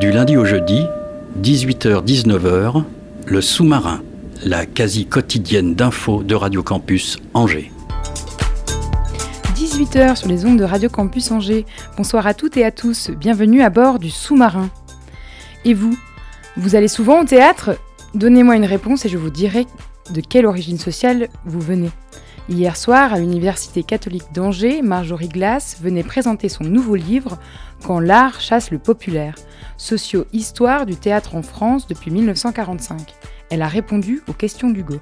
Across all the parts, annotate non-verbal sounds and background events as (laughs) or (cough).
Du lundi au jeudi, 18h-19h, le sous-marin, la quasi quotidienne d'infos de Radio Campus Angers. 18h sur les ondes de Radio Campus Angers. Bonsoir à toutes et à tous, bienvenue à bord du sous-marin. Et vous Vous allez souvent au théâtre? Donnez-moi une réponse et je vous dirai de quelle origine sociale vous venez. Hier soir, à l'Université catholique d'Angers, Marjorie Glass venait présenter son nouveau livre Quand l'art chasse le populaire, socio-histoire du théâtre en France depuis 1945. Elle a répondu aux questions d'Hugo.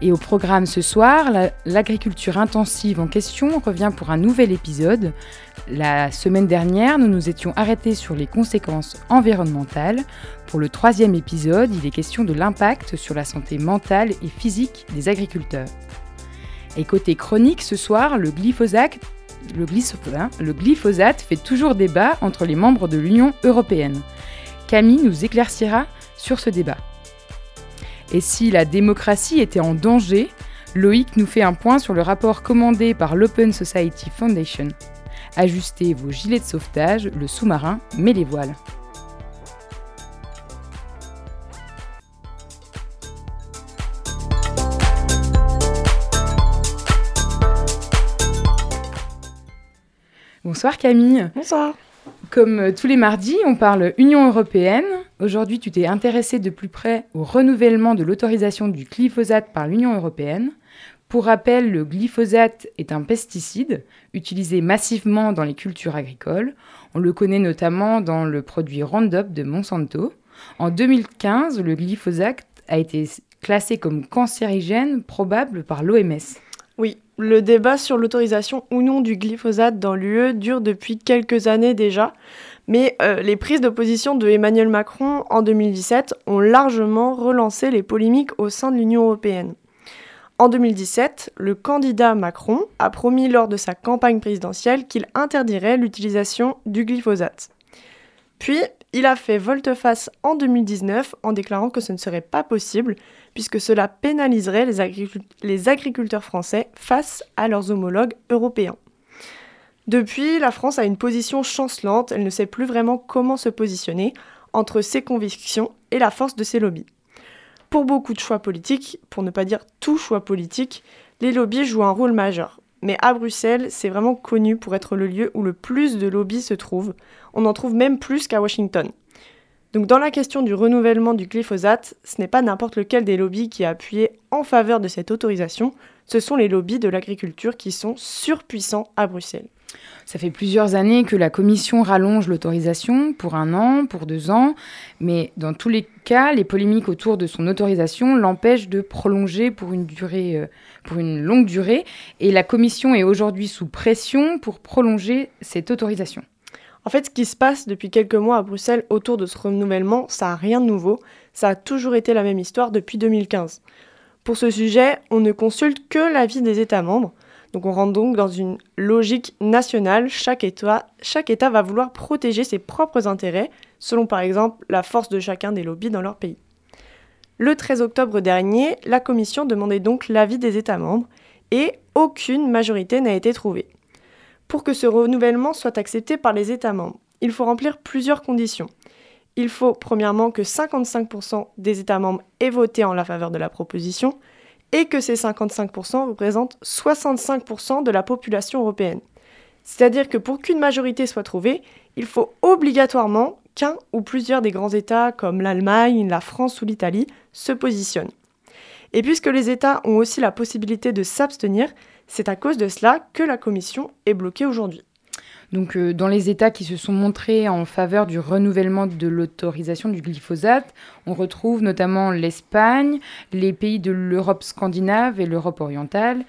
Et au programme ce soir, la- l'agriculture intensive en question revient pour un nouvel épisode. La semaine dernière, nous nous étions arrêtés sur les conséquences environnementales. Pour le troisième épisode, il est question de l'impact sur la santé mentale et physique des agriculteurs. Et côté chronique, ce soir, hein, le glyphosate fait toujours débat entre les membres de l'Union européenne. Camille nous éclaircira sur ce débat. Et si la démocratie était en danger, Loïc nous fait un point sur le rapport commandé par l'Open Society Foundation. Ajustez vos gilets de sauvetage, le sous-marin met les voiles. Bonsoir Camille. Bonsoir. Comme euh, tous les mardis, on parle Union européenne. Aujourd'hui, tu t'es intéressé de plus près au renouvellement de l'autorisation du glyphosate par l'Union européenne. Pour rappel, le glyphosate est un pesticide utilisé massivement dans les cultures agricoles. On le connaît notamment dans le produit Roundup de Monsanto. En 2015, le glyphosate a été classé comme cancérigène probable par l'OMS. Oui, le débat sur l'autorisation ou non du glyphosate dans l'UE dure depuis quelques années déjà, mais euh, les prises de position de Emmanuel Macron en 2017 ont largement relancé les polémiques au sein de l'Union européenne. En 2017, le candidat Macron a promis lors de sa campagne présidentielle qu'il interdirait l'utilisation du glyphosate. Puis, il a fait volte-face en 2019 en déclarant que ce ne serait pas possible puisque cela pénaliserait les, agricul- les agriculteurs français face à leurs homologues européens. Depuis, la France a une position chancelante, elle ne sait plus vraiment comment se positionner entre ses convictions et la force de ses lobbies. Pour beaucoup de choix politiques, pour ne pas dire tout choix politique, les lobbies jouent un rôle majeur. Mais à Bruxelles, c'est vraiment connu pour être le lieu où le plus de lobbies se trouvent. On en trouve même plus qu'à Washington. Donc dans la question du renouvellement du glyphosate, ce n'est pas n'importe lequel des lobbies qui a appuyé en faveur de cette autorisation, ce sont les lobbies de l'agriculture qui sont surpuissants à Bruxelles. Ça fait plusieurs années que la Commission rallonge l'autorisation pour un an, pour deux ans, mais dans tous les cas, les polémiques autour de son autorisation l'empêchent de prolonger pour une euh, longue durée, et la Commission est aujourd'hui sous pression pour prolonger cette autorisation. En fait, ce qui se passe depuis quelques mois à Bruxelles autour de ce renouvellement, ça n'a rien de nouveau, ça a toujours été la même histoire depuis 2015. Pour ce sujet, on ne consulte que l'avis des États membres, donc on rentre donc dans une logique nationale, chaque État, chaque État va vouloir protéger ses propres intérêts, selon par exemple la force de chacun des lobbies dans leur pays. Le 13 octobre dernier, la Commission demandait donc l'avis des États membres, et aucune majorité n'a été trouvée. Pour que ce renouvellement soit accepté par les États membres, il faut remplir plusieurs conditions. Il faut premièrement que 55% des États membres aient voté en la faveur de la proposition et que ces 55% représentent 65% de la population européenne. C'est-à-dire que pour qu'une majorité soit trouvée, il faut obligatoirement qu'un ou plusieurs des grands États comme l'Allemagne, la France ou l'Italie se positionnent. Et puisque les États ont aussi la possibilité de s'abstenir, c'est à cause de cela que la Commission est bloquée aujourd'hui. Donc, euh, dans les États qui se sont montrés en faveur du renouvellement de l'autorisation du glyphosate, on retrouve notamment l'Espagne, les pays de l'Europe scandinave et l'Europe orientale.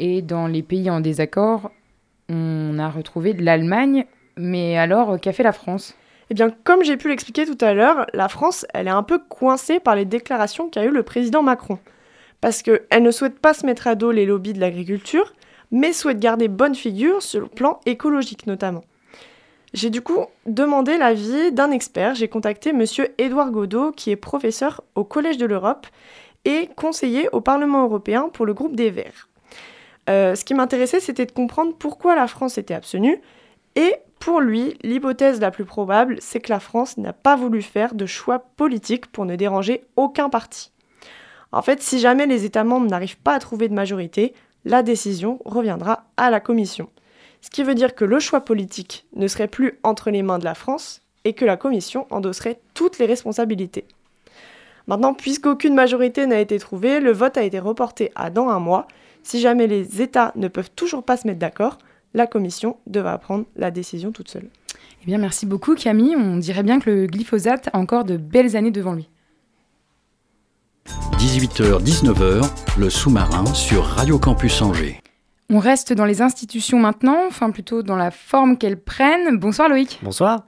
Et dans les pays en désaccord, on a retrouvé l'Allemagne. Mais alors, qu'a fait la France? Eh bien, comme j'ai pu l'expliquer tout à l'heure, la France, elle est un peu coincée par les déclarations qu'a eu le président Macron. Parce qu'elle ne souhaite pas se mettre à dos les lobbies de l'agriculture, mais souhaite garder bonne figure sur le plan écologique notamment. J'ai du coup demandé l'avis d'un expert. J'ai contacté monsieur Édouard Godot, qui est professeur au Collège de l'Europe et conseiller au Parlement européen pour le groupe des Verts. Euh, ce qui m'intéressait, c'était de comprendre pourquoi la France était abstenue. Et pour lui, l'hypothèse la plus probable, c'est que la France n'a pas voulu faire de choix politique pour ne déranger aucun parti. En fait, si jamais les États membres n'arrivent pas à trouver de majorité, la décision reviendra à la Commission. Ce qui veut dire que le choix politique ne serait plus entre les mains de la France et que la Commission endosserait toutes les responsabilités. Maintenant, puisqu'aucune majorité n'a été trouvée, le vote a été reporté à dans un mois. Si jamais les États ne peuvent toujours pas se mettre d'accord, la Commission devra prendre la décision toute seule. Eh bien, merci beaucoup Camille. On dirait bien que le glyphosate a encore de belles années devant lui. 18h-19h, le sous-marin sur Radio Campus Angers. On reste dans les institutions maintenant, enfin plutôt dans la forme qu'elles prennent. Bonsoir Loïc. Bonsoir.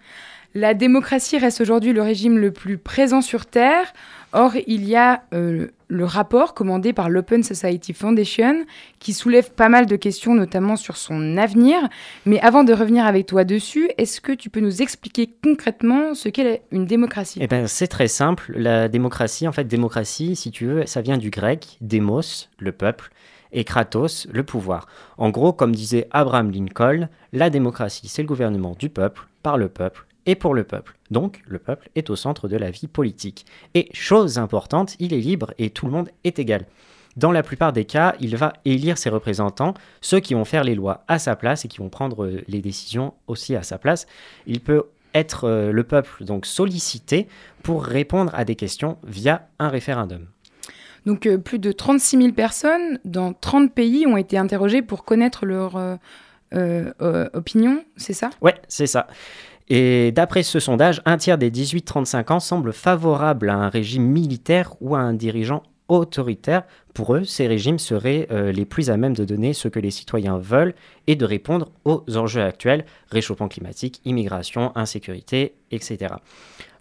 La démocratie reste aujourd'hui le régime le plus présent sur Terre. Or, il y a euh, le rapport commandé par l'Open Society Foundation qui soulève pas mal de questions, notamment sur son avenir. Mais avant de revenir avec toi dessus, est-ce que tu peux nous expliquer concrètement ce qu'est une démocratie? Eh ben, c'est très simple. La démocratie, en fait, démocratie, si tu veux, ça vient du grec, démos, le peuple, et kratos, le pouvoir. En gros, comme disait Abraham Lincoln, la démocratie, c'est le gouvernement du peuple, par le peuple et pour le peuple. Donc le peuple est au centre de la vie politique. Et chose importante, il est libre et tout le monde est égal. Dans la plupart des cas, il va élire ses représentants, ceux qui vont faire les lois à sa place et qui vont prendre euh, les décisions aussi à sa place. Il peut être euh, le peuple donc sollicité pour répondre à des questions via un référendum. Donc euh, plus de 36 000 personnes dans 30 pays ont été interrogées pour connaître leur opinion, c'est ça? Ouais, c'est ça. Et d'après ce sondage, un tiers des 18-35 ans semble favorable à un régime militaire ou à un dirigeant autoritaire. Pour eux, ces régimes seraient euh, les plus à même de donner ce que les citoyens veulent et de répondre aux enjeux actuels, réchauffement climatique, immigration, insécurité, etc.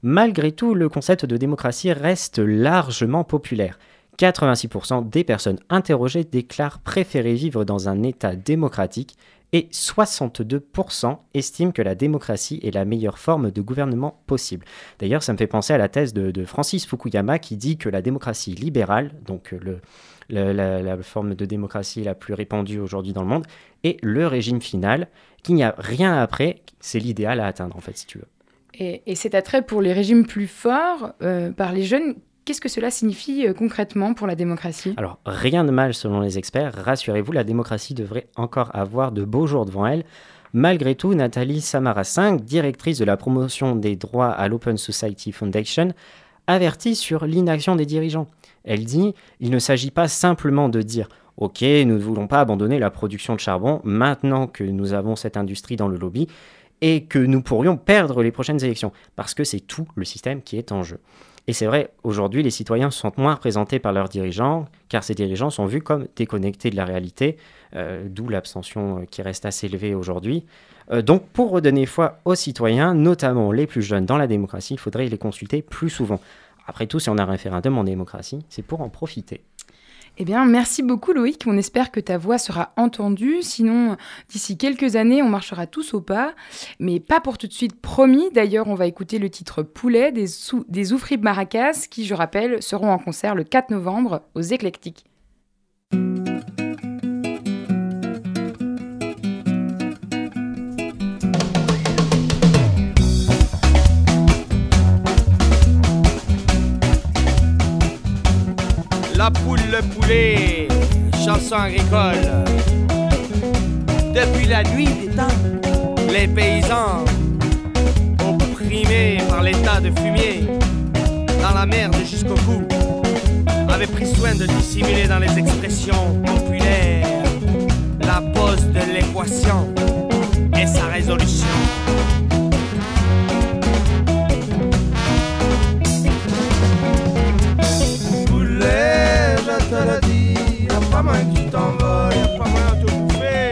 Malgré tout, le concept de démocratie reste largement populaire. 86% des personnes interrogées déclarent préférer vivre dans un État démocratique et 62% estiment que la démocratie est la meilleure forme de gouvernement possible. D'ailleurs, ça me fait penser à la thèse de, Francis Fukuyama qui dit que la démocratie libérale, donc la, forme de démocratie la plus répandue aujourd'hui dans le monde, est le régime final, qu'il n'y a rien après, c'est l'idéal à atteindre en fait, si tu veux. Et, et cet attrait pour les régimes plus forts euh, par les jeunes, Qu'est-ce que cela signifie euh, concrètement pour la démocratie? Alors, rien de mal selon les experts. Rassurez-vous, la démocratie devrait encore avoir de beaux jours devant elle. Malgré tout, Nathalie Samara-5, directrice de la promotion des droits à l'Open Society Foundation, avertit sur l'inaction des dirigeants. Elle dit Il ne s'agit pas simplement de dire Ok, nous ne voulons pas abandonner la production de charbon maintenant que nous avons cette industrie dans le lobby et que nous pourrions perdre les prochaines élections, parce que c'est tout le système qui est en jeu. Et c'est vrai, aujourd'hui, les citoyens se moins représentés par leurs dirigeants, car ces dirigeants sont vus comme déconnectés de la réalité, euh, d'où l'abstention euh, qui reste assez élevée aujourd'hui. Euh, donc, pour redonner foi aux citoyens, notamment les plus jeunes dans la démocratie, il faudrait les consulter plus souvent. Après tout, si on a un référendum en démocratie, c'est pour en profiter. Eh bien, merci beaucoup Loïc. On espère que ta voix sera entendue. Sinon, d'ici quelques années, on marchera tous au pas. Mais pas pour tout de suite, promis. D'ailleurs, on va écouter le titre Poulet des, des Oufribes Maracas, qui, je rappelle, seront en concert le 4 novembre aux Éclectiques. La poule, le poulet, chanson agricole. Depuis la nuit des temps, les paysans, opprimés par l'état de fumier, dans la merde jusqu'au cou, avaient pris soin de dissimuler dans les expressions populaires la pose de l'équation et sa résolution. qui t'envole, y'a pas moyen de te bouffer.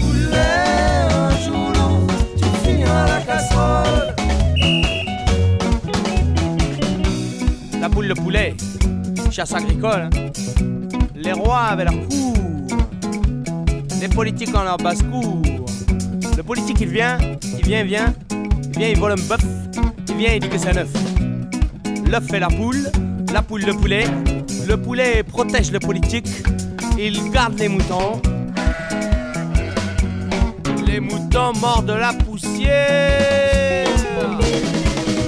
Boulet, un jour tu finis à la casserole. La boule de poulet, chasse agricole. Hein. Les rois avaient leur cour, les politiques en leur basse-cour. Le politique il vient, il vient, il vient, il vient, il vole un bœuf, il vient, il dit que c'est un œuf. L'œuf fait la poule, la poule le poulet, le poulet protège le politique. Il garde les moutons. Les moutons mordent la poussière.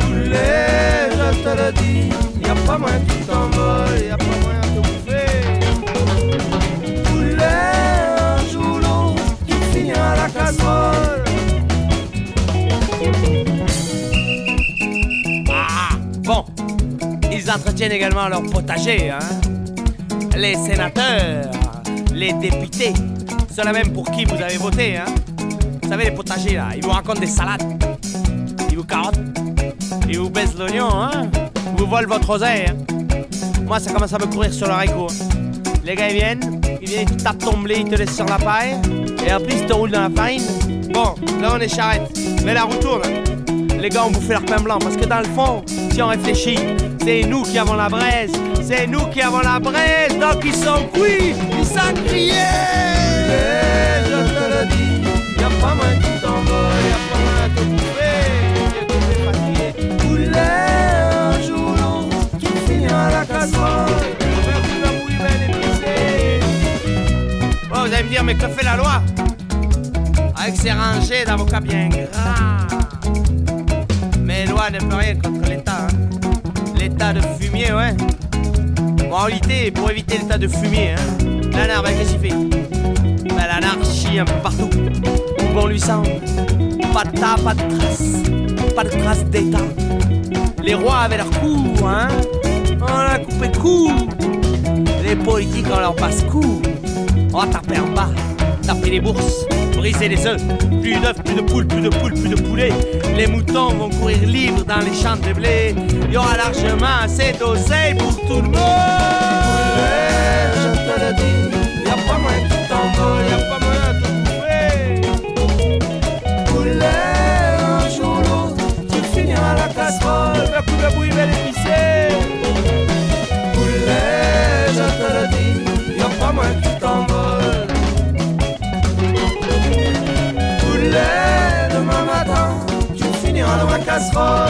Poulet, je te le dis, y a pas moyen que tu t'envoles, y a pas moyen de bouffer. Poulet, un jour ou l'autre, tu finiras à la casserole. Entretiennent également leur potager, hein. Les sénateurs, les députés, ceux-là même pour qui vous avez voté, hein. Vous savez, les potagers, là, ils vous racontent des salades, ils vous carottent, ils vous baissent l'oignon, hein. Ils vous volent votre oseille, hein. Moi, ça commence à me courir sur le haricot. hein. Les gars, ils viennent, ils viennent, ils tapent ton blé, ils te laissent sur la paille, et après, ils te roulent dans la farine. Bon, là, on est charrette, mais la roue tourne. Les gars ont bouffé leur pain blanc parce que dans le fond, si on réfléchit, c'est nous qui avons la braise, c'est nous qui avons la braise, donc ils sont cuits, ils sont criés. je te le dis, y a pas moyen que tu t'envoles, y a pas moyen de te et que t'es fatigué. Un jour ou l'autre, tu finiras à la casserole. Oh, vous allez me dire, mais que fait la loi? Avec ses rangées d'avocats bien gras. Mais loi ne peut rien contre. L'état de fumier, ouais. Moralité, pour éviter l'état de fumier, hein. L'anarche, bah, qu'est-ce fait? Bah, L'anarchie un peu partout. Bon lui semble. Pas de tas, pas de traces. Pas de traces d'État. Les rois avaient leur cour, hein. On a coupé court. Les politiques ont leur passe-cour. On va taper en bas, taper les bourses, briser les œufs. Plus d'œufs, plus de poules, plus de poules, plus de poulets. Les moutons vont courir libres dans les champs de blé. Il y aura largement assez d'oseille pour tout le monde. je te le dis, y a pas moyen que t'envoles, y a pas moyen de te bouffer. Poulet, un jour ou l'autre, tu finiras à la casserole. Un coup de bouille Demain matin, tu finiras dans ma casserole.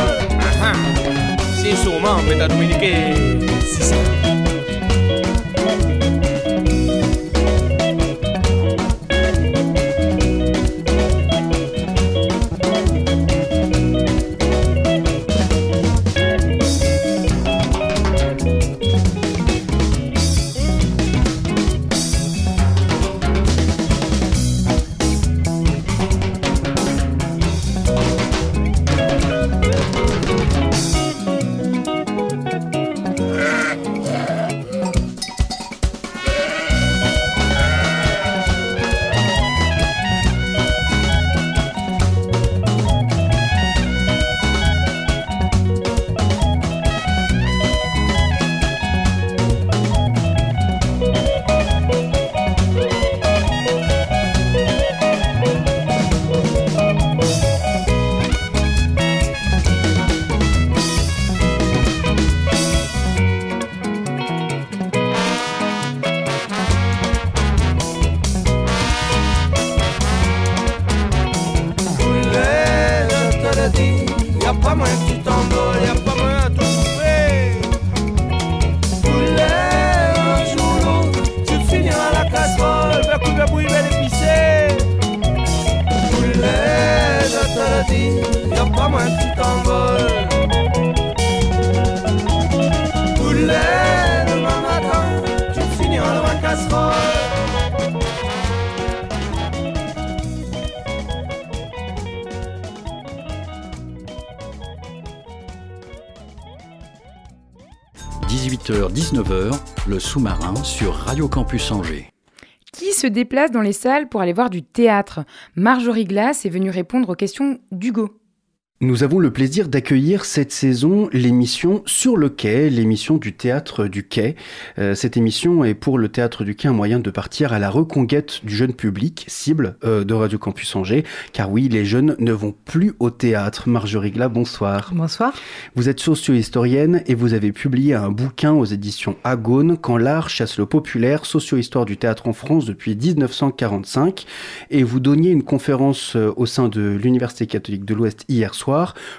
C'est sûrement, Beta Dominique, c'est ça. Sur Radio Campus Angers. Qui se déplace dans les salles pour aller voir du théâtre? Marjorie Glass est venue répondre aux questions d'Hugo. Nous avons le plaisir d'accueillir cette saison l'émission Sur le quai, l'émission du théâtre du quai. Euh, cette émission est pour le théâtre du quai un moyen de partir à la reconquête du jeune public, cible euh, de Radio Campus Angers. Car oui, les jeunes ne vont plus au théâtre. Marjorie Gla, bonsoir. Bonsoir. Vous êtes socio-historienne et vous avez publié un bouquin aux éditions Agone, Quand l'art chasse le populaire, socio-histoire du théâtre en France depuis 1945. Et vous donniez une conférence euh, au sein de l'Université catholique de l'Ouest hier soir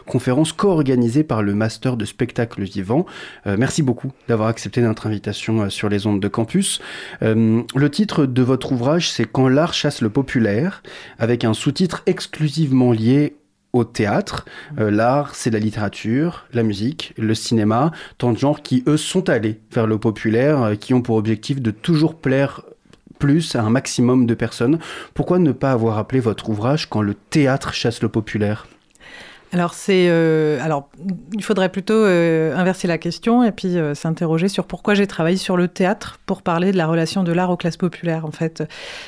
conférence co-organisée par le Master de spectacle vivant. Euh, merci beaucoup d'avoir accepté notre invitation euh, sur les ondes de campus. Euh, le titre de votre ouvrage, c'est Quand l'art chasse le populaire, avec un sous-titre exclusivement lié au théâtre. L'art, c'est la littérature, la musique, le cinéma, tant de genres qui, eux, sont allés vers le populaire, qui ont pour objectif de toujours plaire plus à un maximum de personnes. Pourquoi ne pas avoir appelé votre ouvrage Quand le théâtre chasse le populaire? Alors, c'est, euh, il faudrait plutôt euh, inverser la question et puis euh, s'interroger sur pourquoi j'ai travaillé sur le théâtre pour parler de la relation de l'art aux classes populaires. En fait,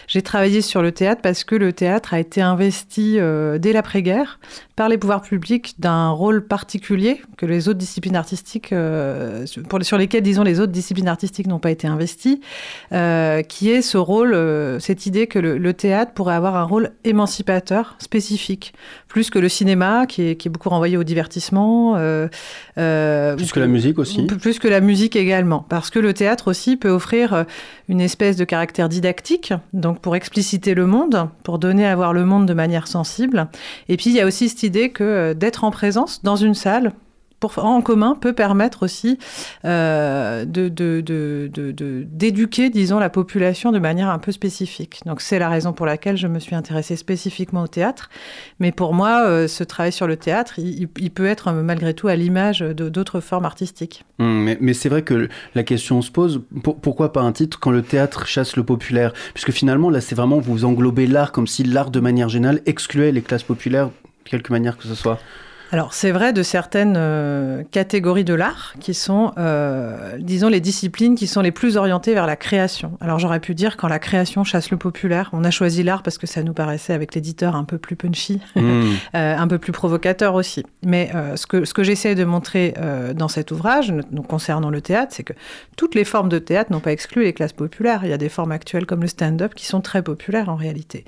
j'ai travaillé sur le théâtre parce que le théâtre a été investi dès l'après-guerre par les pouvoirs publics d'un rôle particulier que les autres disciplines artistiques, sur lesquelles, disons, les autres disciplines artistiques n'ont pas été investies, qui est ce rôle, cette idée que le théâtre pourrait avoir un rôle émancipateur spécifique, plus que le cinéma qui est qui est beaucoup renvoyé au divertissement. Euh, euh, plus que la musique aussi. Plus que la musique également, parce que le théâtre aussi peut offrir euh, une espèce de caractère didactique, donc pour expliciter le monde, pour donner à voir le monde de manière sensible. Et puis il y a aussi cette idée que d'être en présence dans une salle, en commun peut permettre aussi euh, d'éduquer, disons, la population de manière un peu spécifique. Donc c'est la raison pour laquelle je me suis intéressée spécifiquement au théâtre. Mais pour moi, euh, ce travail sur le théâtre, il, peut être malgré tout à l'image d'autres formes artistiques. Mmh, mais, c'est vrai que la question se pose, pourquoi pas un titre quand le théâtre chasse le populaire? Puisque finalement, là, c'est vraiment vous englobez l'art comme si l'art, de manière générale, excluait les classes populaires, de quelque manière que ce soit alors c'est vrai de certaines euh, catégories de l'art qui sont, euh, disons, les disciplines qui sont les plus orientées vers la création. Alors j'aurais pu dire quand la création chasse le populaire, on a choisi l'art parce que ça nous paraissait avec l'éditeur un peu plus punchy, (laughs) hmm. euh, un peu plus provocateur aussi. Mais ce que, ce que j'essaie de montrer dans cet ouvrage, nous, concernant le théâtre, c'est que toutes les formes de théâtre n'ont pas exclu les classes populaires. Il y a des formes actuelles comme le stand-up qui sont très populaires en réalité.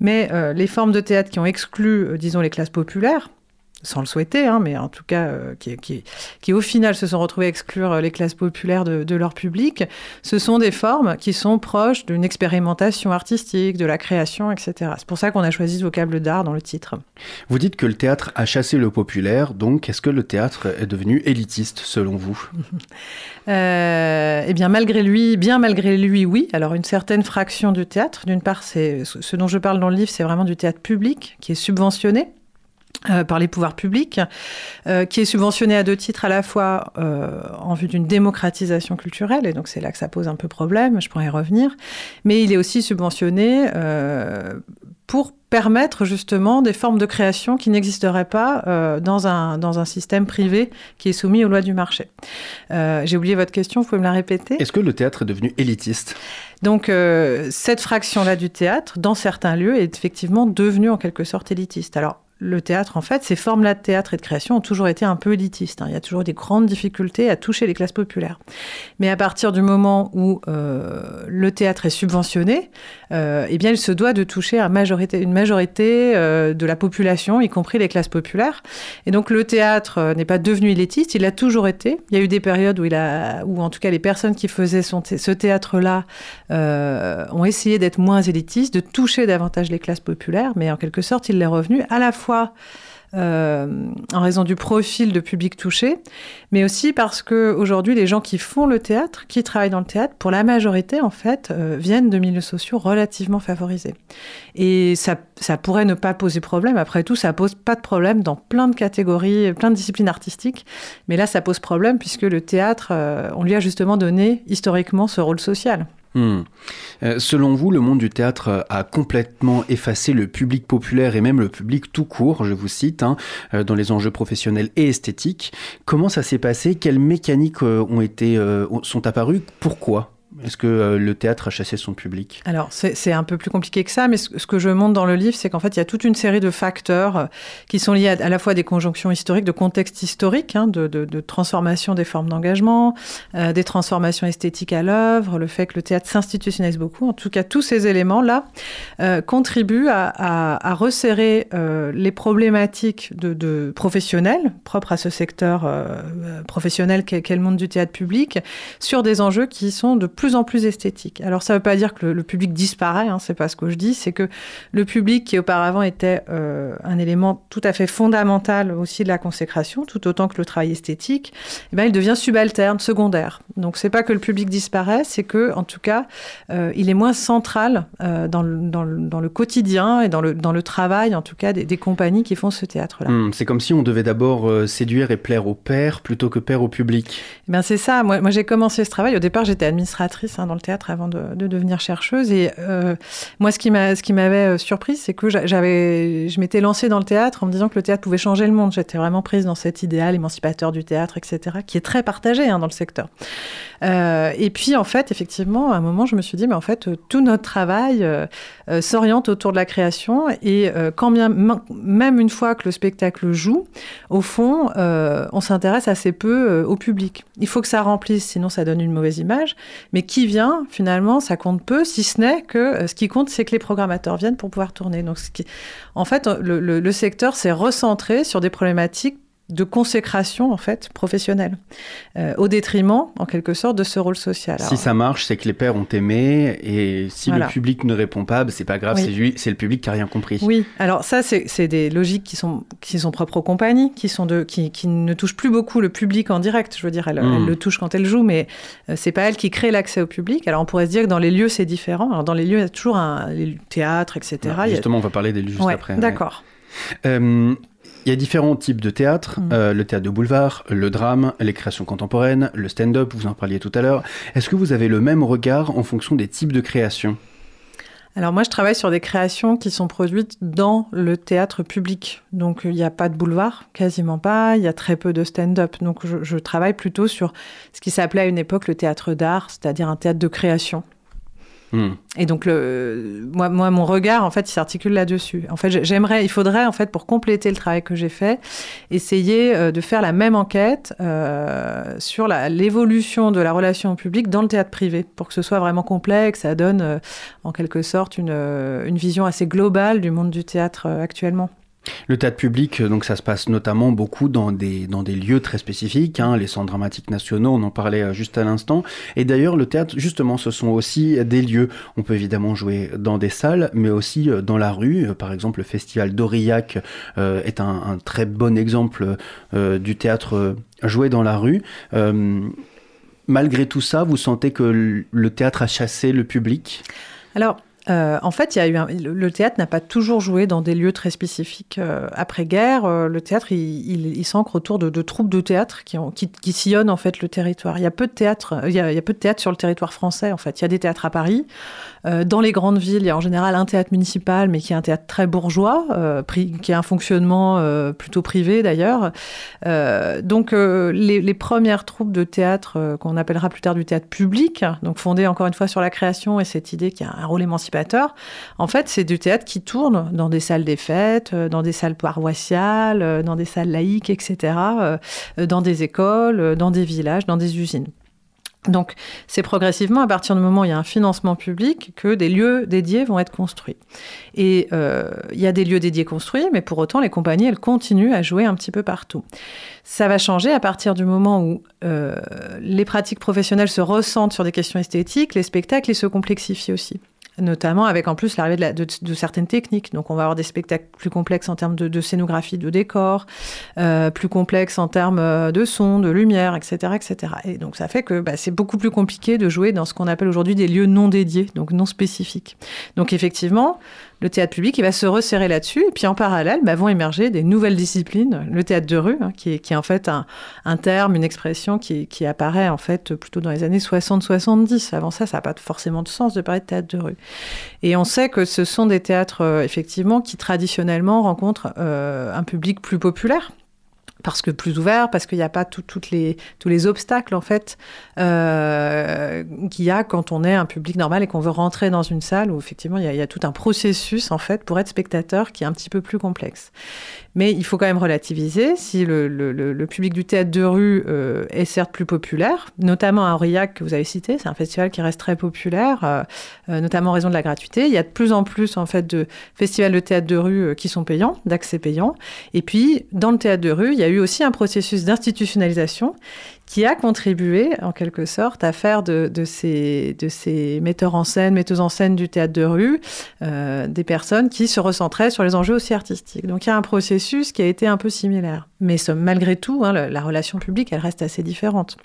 Mais les formes de théâtre qui ont exclu, disons, les classes populaires, sans le souhaiter, hein, mais en tout cas euh, qui, qui, qui, au final se sont retrouvés à exclure euh, les classes populaires de, leur public, ce sont des formes qui sont proches d'une expérimentation artistique, de la création, etc. C'est pour ça qu'on a choisi ce vocable d'art dans le titre. Vous dites que le théâtre a chassé le populaire, donc est-ce que le théâtre est devenu élitiste selon vous? (laughs) Euh, Eh bien malgré lui, bien malgré lui, oui. Alors une certaine fraction du théâtre, d'une part, c'est ce dont je parle dans le livre, c'est vraiment du théâtre public qui est subventionné euh, par les pouvoirs publics, euh, qui est subventionné à deux titres à la fois euh, en vue d'une démocratisation culturelle, et donc c'est là que ça pose un peu problème, je pourrais y revenir, mais il est aussi subventionné pour permettre justement des formes de création qui n'existeraient pas dans, un, dans un système privé qui est soumis aux lois du marché. J'ai oublié votre question, vous pouvez me la répéter? Est-ce que le théâtre est devenu élitiste? Donc cette fraction-là du théâtre, dans certains lieux, est effectivement devenue en quelque sorte élitiste. Alors le théâtre, en fait, ces formes-là de théâtre et de création ont toujours été un peu élitistes. Hein. Il y a toujours des grandes difficultés à toucher les classes populaires. Mais à partir du moment où euh, le théâtre est subventionné, euh, eh bien, il se doit de toucher une majorité euh, de la population, y compris les classes populaires. Et donc, le théâtre n'est pas devenu élitiste, il a toujours été. Il y a eu des périodes où, en tout cas, les personnes qui faisaient ce théâtre-là ont essayé d'être moins élitistes, de toucher davantage les classes populaires, mais en quelque sorte, il est revenu à la fois euh, en raison du profil de public touché, mais aussi parce que aujourd'hui les gens qui font le théâtre, qui travaillent dans le théâtre, pour la majorité en fait, euh, viennent de milieux sociaux relativement favorisés. Et ça, ça pourrait ne pas poser problème. Après tout, ça pose pas de problème dans plein de catégories, plein de disciplines artistiques. Mais là, ça pose problème puisque le théâtre, euh, on lui a justement donné historiquement ce rôle social. Hmm. Euh, selon vous, le monde du théâtre a complètement effacé le public populaire et même le public tout court, je vous cite, hein, euh, dans les enjeux professionnels et esthétiques. Comment ça s'est passé? Quelles mécaniques euh, ont été, sont apparues? Pourquoi? Est-ce que euh, le théâtre a chassé son public? Alors, c'est un peu plus compliqué que ça, mais ce, que je montre dans le livre, c'est qu'en fait, il y a toute une série de facteurs euh, qui sont liés à, la fois des conjonctions historiques, de contexte historique, hein, de, de, transformation des formes d'engagement, euh, des transformations esthétiques à l'œuvre, le fait que le théâtre s'institutionnalise beaucoup. En tout cas, tous ces éléments-là contribuent à, resserrer les problématiques de, professionnelles propres à ce secteur professionnel qu'est le monde du théâtre public sur des enjeux qui sont de plus en plus esthétiques. Alors ça ne veut pas dire que le, le public disparaît, hein, c'est pas ce que je dis, c'est que le public qui auparavant était euh, un élément tout à fait fondamental aussi de la consécration, tout autant que le travail esthétique, eh ben, il devient subalterne, secondaire. Donc c'est pas que le public disparaît, c'est que en tout cas euh, il est moins central euh, dans, le, dans, le, dans, le, quotidien et dans le, dans le travail en tout cas des, des compagnies qui font ce théâtre-là. Mmh, c'est comme si on devait d'abord séduire et plaire au père plutôt que plaire au public. Eh ben c'est ça. Moi, moi j'ai commencé ce travail. Au départ j'étais administratrice hein, dans le théâtre avant de, de devenir chercheuse et euh, moi, ce qui m'avait euh, surpris, c'est que j'avais, je m'étais lancée dans le théâtre en me disant que le théâtre pouvait changer le monde. J'étais vraiment prise dans cet idéal émancipateur du théâtre, etc., qui est très partagé hein, dans le secteur. Euh, et puis, en fait, effectivement, à un moment, je me suis dit, mais en fait, tout notre travail s'oriente autour de la création. Et quand bien, même une fois que le spectacle joue, au fond, on s'intéresse assez peu au public. Il faut que ça remplisse, sinon ça donne une mauvaise image. Mais qui vient, finalement, ça compte peu, si ce n'est que ce qui compte, c'est que les programmateurs viennent pour pouvoir tourner. Donc, en fait, le secteur s'est recentré sur des problématiques de consécration en fait professionnelle, euh, au détriment en quelque sorte de ce rôle social. Alors, si ça marche, c'est que les pères ont aimé, et si voilà. le public ne répond pas, bah, c'est pas grave, oui. c'est le public qui a rien compris. Oui, alors ça c'est des logiques qui sont qui sont propres aux compagnies, qui sont de qui, qui ne touchent plus beaucoup le public en direct. Je veux dire, elle, mmh. elle le touche quand elle joue, mais euh, c'est pas elle qui crée l'accès au public. Alors on pourrait se dire que dans les lieux c'est différent. Alors dans les lieux il y a toujours un les théâtre, etc. Justement, a... on va parler des lieux juste ouais, après. D'accord. Ouais. Euh, il y a différents types de théâtre, mmh. euh, le théâtre de boulevard, le drame, les créations contemporaines, le stand-up, vous en parliez tout à l'heure. Est-ce que vous avez le même regard en fonction des types de créations? Alors moi, je travaille sur des créations qui sont produites dans le théâtre public. Donc il n'y a pas de boulevard, quasiment pas. Il y a très peu de stand-up. Donc je, je, travaille plutôt sur ce qui s'appelait à une époque le théâtre d'art, c'est-à-dire un théâtre de création. Mmh. Et donc, moi, mon regard, en fait, il s'articule là-dessus. En fait, j'aimerais, il faudrait, en fait, pour compléter le travail que j'ai fait, essayer euh, de faire la même enquête euh, sur l'évolution de la relation public dans le théâtre privé, pour que ce soit vraiment complet, que ça donne, euh, en quelque sorte, une, vision assez globale du monde du théâtre actuellement. Le théâtre public, donc ça se passe notamment beaucoup dans des, dans des lieux très spécifiques, hein, les centres dramatiques nationaux, on en parlait juste à l'instant. Et d'ailleurs, le théâtre, justement, ce sont aussi des lieux. On peut évidemment jouer dans des salles, mais aussi dans la rue. Par exemple, le festival d'Aurillac euh, est un, très bon exemple euh, du théâtre joué dans la rue. Euh, malgré tout ça, vous sentez que le théâtre a chassé le public? Alors, euh, en fait, y a eu le théâtre n'a pas toujours joué dans des lieux très spécifiques. Euh, Après-guerre, euh, le théâtre, il, s'ancre autour de, troupes de théâtre qui, sillonnent en fait le territoire. Il y a peu de théâtre, y a, peu de théâtre sur le territoire français. En fait, il y a des théâtres à Paris. Dans les grandes villes, il y a en général un théâtre municipal, mais qui est un théâtre très bourgeois, qui a un fonctionnement plutôt privé d'ailleurs. donc, les, les, premières troupes de théâtre qu'on appellera plus tard du théâtre public, donc fondées encore une fois sur la création et cette idée qu'il y a un rôle émancipateur, en fait, c'est du théâtre qui tourne dans des salles des fêtes, dans des salles paroissiales, dans des salles laïques, etc., dans des écoles, dans des villages, dans des usines. Donc, c'est progressivement, à partir du moment où il y a un financement public, que des lieux dédiés vont être construits. Et euh, il y a des lieux dédiés construits, mais pour autant, les compagnies, elles continuent à jouer un petit peu partout. Ça va changer à partir du moment où euh, les pratiques professionnelles se ressentent sur des questions esthétiques, les spectacles, ils se complexifient aussi notamment avec en plus l'arrivée de, certaines techniques. Donc on va avoir des spectacles plus complexes en termes de, de scénographie, de décor, euh, plus complexes en termes euh, de son, de lumière, etc. etc. Et donc ça fait que bah, c'est beaucoup plus compliqué de jouer dans ce qu'on appelle aujourd'hui des lieux non dédiés, donc non spécifiques. Donc effectivement, le théâtre public, il va se resserrer là-dessus. Et puis en parallèle, bah, vont émerger des nouvelles disciplines. Le théâtre de rue, hein, qui, est, qui, est, en fait un, un terme, une expression qui, qui, apparaît en fait plutôt dans les années 60-70. Avant ça, ça n'a pas forcément de sens de parler de théâtre de rue. Et on sait que ce sont des théâtres, euh, effectivement, qui traditionnellement rencontrent euh, un public plus populaire parce que plus ouvert, parce qu'il n'y a pas toutes les, tous les obstacles en fait euh, qu'il y a quand on est un public normal et qu'on veut rentrer dans une salle où effectivement il y, a, il y, a, tout un processus en fait pour être spectateur qui est un petit peu plus complexe. Mais il faut quand même relativiser. Si le, public du théâtre de rue euh, est certes plus populaire, notamment à Aurillac que vous avez cité, c'est un festival qui reste très populaire, euh, euh, notamment en raison de la gratuité. Il y a de plus en plus en fait de festivals de théâtre de rue qui sont payants, d'accès payant. Et puis dans le théâtre de rue, il y a eu aussi un processus d'institutionnalisation qui a contribué en quelque sorte à faire de, de, ces, de ces metteurs en scène, metteuses en scène du théâtre de rue, euh, des personnes qui se recentraient sur les enjeux aussi artistiques. Donc il y a un processus qui a été un peu similaire. Mais malgré tout, hein, la, la relation publique, elle reste assez différente.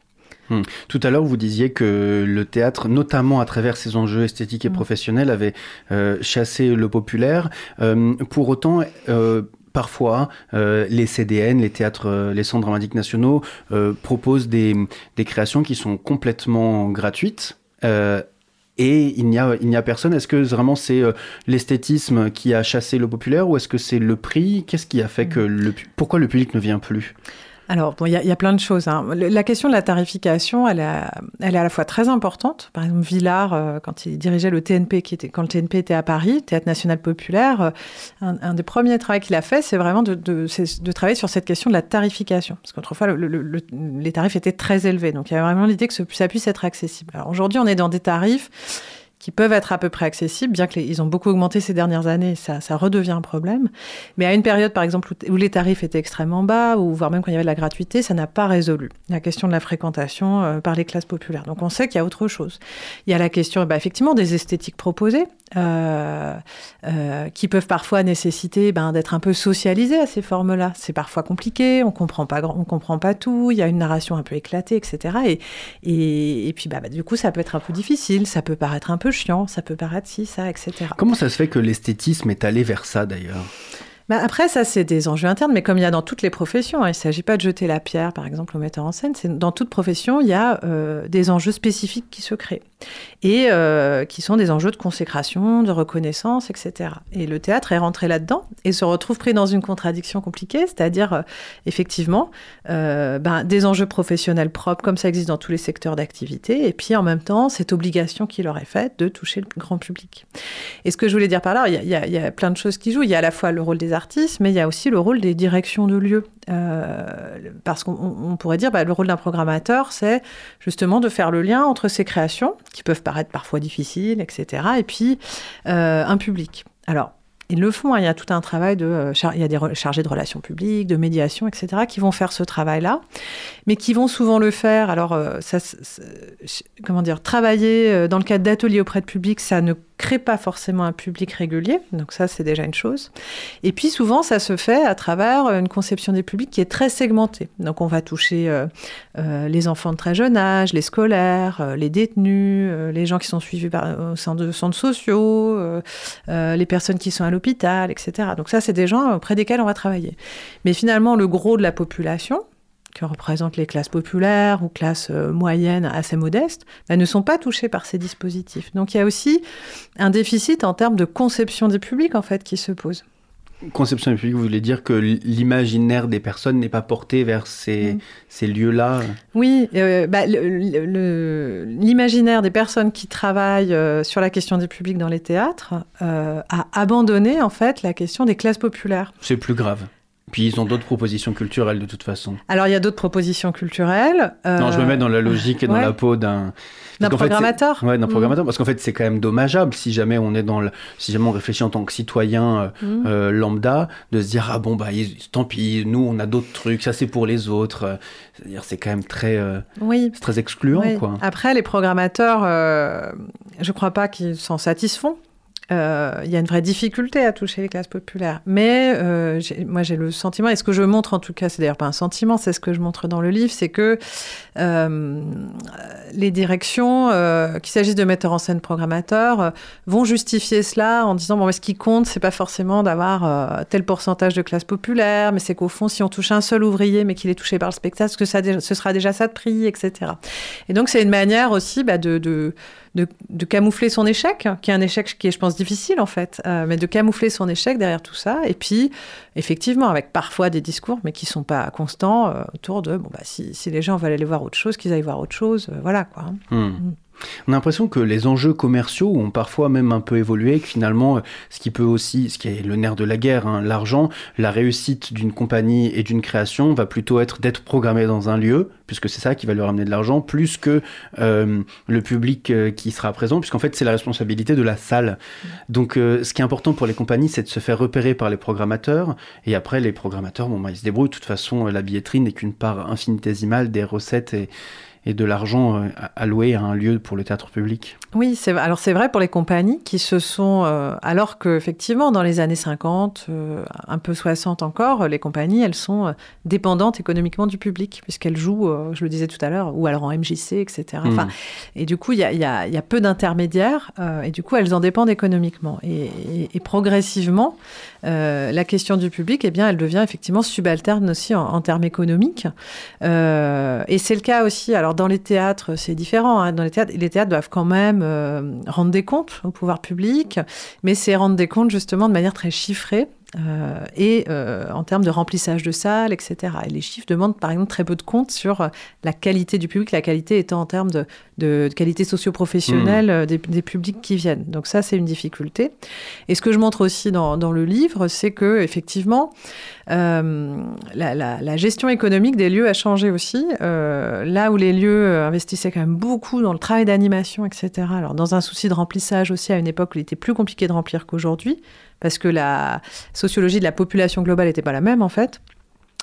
Hum. Tout à l'heure, vous disiez que le théâtre, notamment à travers ses enjeux esthétiques et mmh. professionnels, avait euh, chassé le populaire. Euh, pour autant, euh, parfois, euh, les CDN, les théâtres, euh, les centres dramatiques nationaux, euh, proposent des, créations qui sont complètement gratuites. et il n'y a, il n'y a personne. Est-ce que vraiment c'est l'esthétisme qui a chassé le populaire ou est-ce que c'est le prix? Qu'est-ce qui a fait que le, pourquoi le public ne vient plus? Alors, bon, il y, y, a plein de choses. Hein. La question de la tarification, elle, a, elle, est à la fois très importante. Par exemple, Villard, euh, quand il dirigeait le TNP, qui était, quand le TNP était à Paris, Théâtre National Populaire, euh, un, un, des premiers travaux qu'il a fait, c'est vraiment de, de, de, travailler sur cette question de la tarification. Parce qu'autrefois, le, le, le, les tarifs étaient très élevés. Donc, il y avait vraiment l'idée que ça puisse être accessible. Alors, aujourd'hui, on est dans des tarifs qui peuvent être à peu près accessibles, bien qu'ils ont beaucoup augmenté ces dernières années, ça, redevient un problème. Mais à une période, par exemple, où, les tarifs étaient extrêmement bas, ou voire même quand il y avait de la gratuité, ça n'a pas résolu la question de la fréquentation euh, par les classes populaires. Donc on sait qu'il y a autre chose. Il y a la question, bah, effectivement, des esthétiques proposées, euh, euh, qui peuvent parfois nécessiter ben, d'être un peu socialisés à ces formes-là. C'est parfois compliqué, on comprend pas, on comprend pas tout, il y a une narration un peu éclatée, etc. Et, et, et puis, bah, bah, du coup, ça peut être un peu difficile, ça peut paraître un peu chiant, ça peut paraître ci, ça, etc. Comment ça se fait que l'esthétisme est allé vers ça d'ailleurs? Bah après, ça, c'est des enjeux internes, mais comme il y a dans toutes les professions, hein, il ne s'agit pas de jeter la pierre, par exemple, au metteur en scène. Dans toute profession, il y a euh, des enjeux spécifiques qui se créent et euh, qui sont des enjeux de consécration, de reconnaissance, etc. Et le théâtre est rentré là-dedans et se retrouve pris dans une contradiction compliquée, c'est-à-dire, euh, effectivement, ben, des enjeux professionnels propres, comme ça existe dans tous les secteurs d'activité, et puis en même temps, cette obligation qui leur est faite de toucher le grand public. Et ce que je voulais dire par là, il y, a plein de choses qui jouent. Il y a à la fois le rôle des mais il y a aussi le rôle des directions de lieux. Euh, parce qu'on pourrait dire, bah, le rôle d'un programmateur, c'est justement de faire le lien entre ces créations, qui peuvent paraître parfois difficiles, etc., et puis euh, un public. Alors, ils le font, hein, il y a tout un travail de... Euh, il y a des chargés de relations publiques, de médiation, etc., qui vont faire ce travail-là, mais qui vont souvent le faire. Alors, comment dire, travailler dans le cadre d'ateliers auprès de public, ça ne crée pas forcément un public régulier, donc ça c'est déjà une chose. Et puis souvent ça se fait à travers une conception des publics qui est très segmentée. Donc on va toucher euh, euh, les enfants de très jeune âge, les scolaires, euh, les détenus, euh, les gens qui sont suivis par, au sein de centres sociaux, euh, les personnes qui sont à l'hôpital, etc. Donc ça c'est des gens auprès desquels on va travailler. Mais finalement le gros de la population, que représentent les classes populaires ou classes euh, moyennes assez modestes, bah, ne sont pas touchées par ces dispositifs. Donc il y a aussi un déficit en termes de conception des publics en fait qui se pose. Conception des publics, vous voulez dire que l'imaginaire des personnes n'est pas porté vers ces, mmh. ces lieux-là? Oui, euh, bah, l'imaginaire des personnes qui travaillent euh, sur la question des publics dans les théâtres euh, a abandonné en fait la question des classes populaires. C'est plus grave. Puis ils ont d'autres propositions culturelles de toute façon. Alors il y a d'autres propositions culturelles. Euh... Non, je me mets dans la logique et dans ouais. la peau d'un d'un programmateur. Fait, ouais, d'un mmh. programmateur, parce qu'en fait c'est quand même dommageable si jamais on est dans le, si jamais on réfléchit en tant que citoyen mmh. euh, lambda, de se dire ah bon bah tant pis, nous on a d'autres trucs, ça c'est pour les autres. C'est-à-dire c'est quand même très, euh, oui. c'est très excluant oui. quoi. Après les programmateurs, euh, je crois pas qu'ils s'en satisfont euh, il y a une vraie difficulté à toucher les classes populaires. Mais euh, moi, j'ai le sentiment, et ce que je montre en tout cas, c'est d'ailleurs pas un sentiment, c'est ce que je montre dans le livre, c'est que euh, les directions, euh, qu'il s'agisse de metteurs en scène programmateurs, euh, vont justifier cela en disant bon, mais ce qui compte, c'est pas forcément d'avoir tel pourcentage de classes populaires, mais c'est qu'au fond, si on touche un seul ouvrier, mais qu'il est touché par le spectacle, que ça, ce sera déjà ça de prix, etc. Et donc, c'est une manière aussi bah, de, de de, de, camoufler son échec, qui est un échec qui est, je pense, difficile en fait, euh, mais de camoufler son échec derrière tout ça. Et puis, effectivement, avec parfois des discours, mais qui sont pas constants, euh, autour de, bon, bah, si, si, les gens veulent aller voir autre chose, qu'ils aillent voir autre chose, euh, voilà quoi. Mmh. Mmh. On a l'impression que les enjeux commerciaux ont parfois même un peu évolué, que finalement, euh, ce qui peut aussi, ce qui est le nerf de la guerre, hein, l'argent, la réussite d'une compagnie et d'une création va plutôt être d'être programmé dans un lieu, puisque c'est ça qui va leur amener de l'argent, plus que euh, le public euh, qui sera présent, puisqu'en fait c'est la responsabilité de la salle. Donc ce qui est important pour les compagnies, c'est de se faire repérer par les programmateurs, et après les programmateurs, bon, bah, ils se débrouillent, de toute façon la billetterie n'est qu'une part infinitésimale des recettes et et de l'argent euh, alloué à un lieu pour le théâtre public. Oui, c'est alors c'est vrai pour les compagnies qui se sont euh, alors que effectivement dans les années 50, euh, un peu 60 encore, les compagnies elles sont dépendantes économiquement du public puisqu'elles jouent, je le disais tout à l'heure, ou alors en MJC, etc. Enfin, mmh. et du coup il y a, y, a, y a, peu d'intermédiaires et du coup elles en dépendent économiquement et, et, et progressivement la question du public, eh bien elle devient effectivement subalterne aussi en, termes économiques et c'est le cas aussi alors alors dans les théâtres, c'est différent. Hein. Dans les théâtres, les théâtres doivent quand même euh, rendre des comptes au pouvoir public, mais c'est rendre des comptes justement de manière très chiffrée. Euh, et euh, en termes de remplissage de salles, etc. Et les chiffres demandent par exemple très peu de comptes sur euh, la qualité du public, la qualité étant en termes de, de, de qualité socio-professionnelle mmh. des, des, publics qui viennent. Donc ça, c'est une difficulté. Et ce que je montre aussi dans, dans le livre, c'est que effectivement, euh, la, la, la, gestion économique des lieux a changé aussi. Là où les lieux investissaient quand même beaucoup dans le travail d'animation, etc. Alors dans un souci de remplissage aussi à une époque où il était plus compliqué de remplir qu'aujourd'hui parce que la sociologie de la population globale n'était pas la même en fait.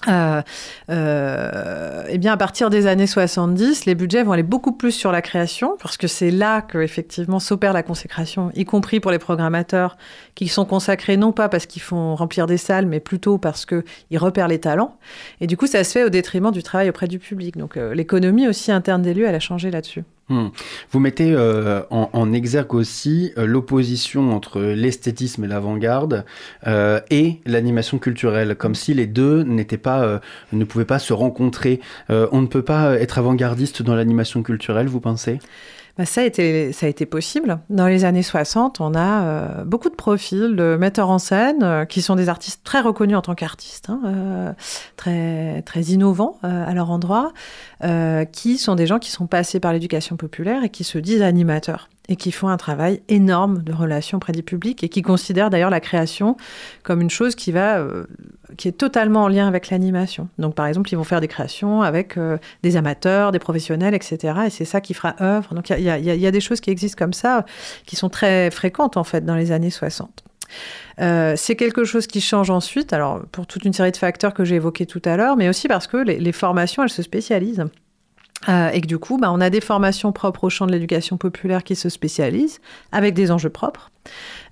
Euh, euh, eh bien, à partir des années 70, les budgets vont aller beaucoup plus sur la création, parce que c'est là que effectivement s'opère la consécration, y compris pour les programmateurs qui sont consacrés non pas parce qu'ils font remplir des salles, mais plutôt parce qu'ils repèrent les talents. Et du coup, ça se fait au détriment du travail auprès du public. Donc, euh, l'économie aussi interne des lieux, elle a changé là-dessus. Hmm. Vous mettez euh, en, exergue aussi euh, l'opposition entre l'esthétisme et l'avant-garde euh, et l'animation culturelle, comme si les deux n'étaient pas, ne pouvaient pas se rencontrer. On ne peut pas être avant-gardiste dans l'animation culturelle, vous pensez? Bah, ça, a été, ça a été possible. Dans les années 60, on a beaucoup de profils de metteurs en scène qui sont des artistes très reconnus en tant qu'artistes, hein, très, très innovants à leur endroit, euh, qui sont des gens qui sont passés par l'éducation populaire et qui se disent animateurs et qui font un travail énorme de relations auprès du public et qui considèrent d'ailleurs la création comme une chose qui va euh, qui est totalement en lien avec l'animation. Donc par exemple, ils vont faire des créations avec euh, des amateurs, des professionnels, etc. Et c'est ça qui fera œuvre. Donc il y, a, des choses qui existent comme ça, qui sont très fréquentes en fait dans les années 60. Euh, c'est quelque chose qui change ensuite, alors pour toute une série de facteurs que j'ai évoqués tout à l'heure, mais aussi parce que les, formations, elles se spécialisent. Euh, et que du coup, bah, on a des formations propres au champ de l'éducation populaire qui se spécialisent, avec des enjeux propres.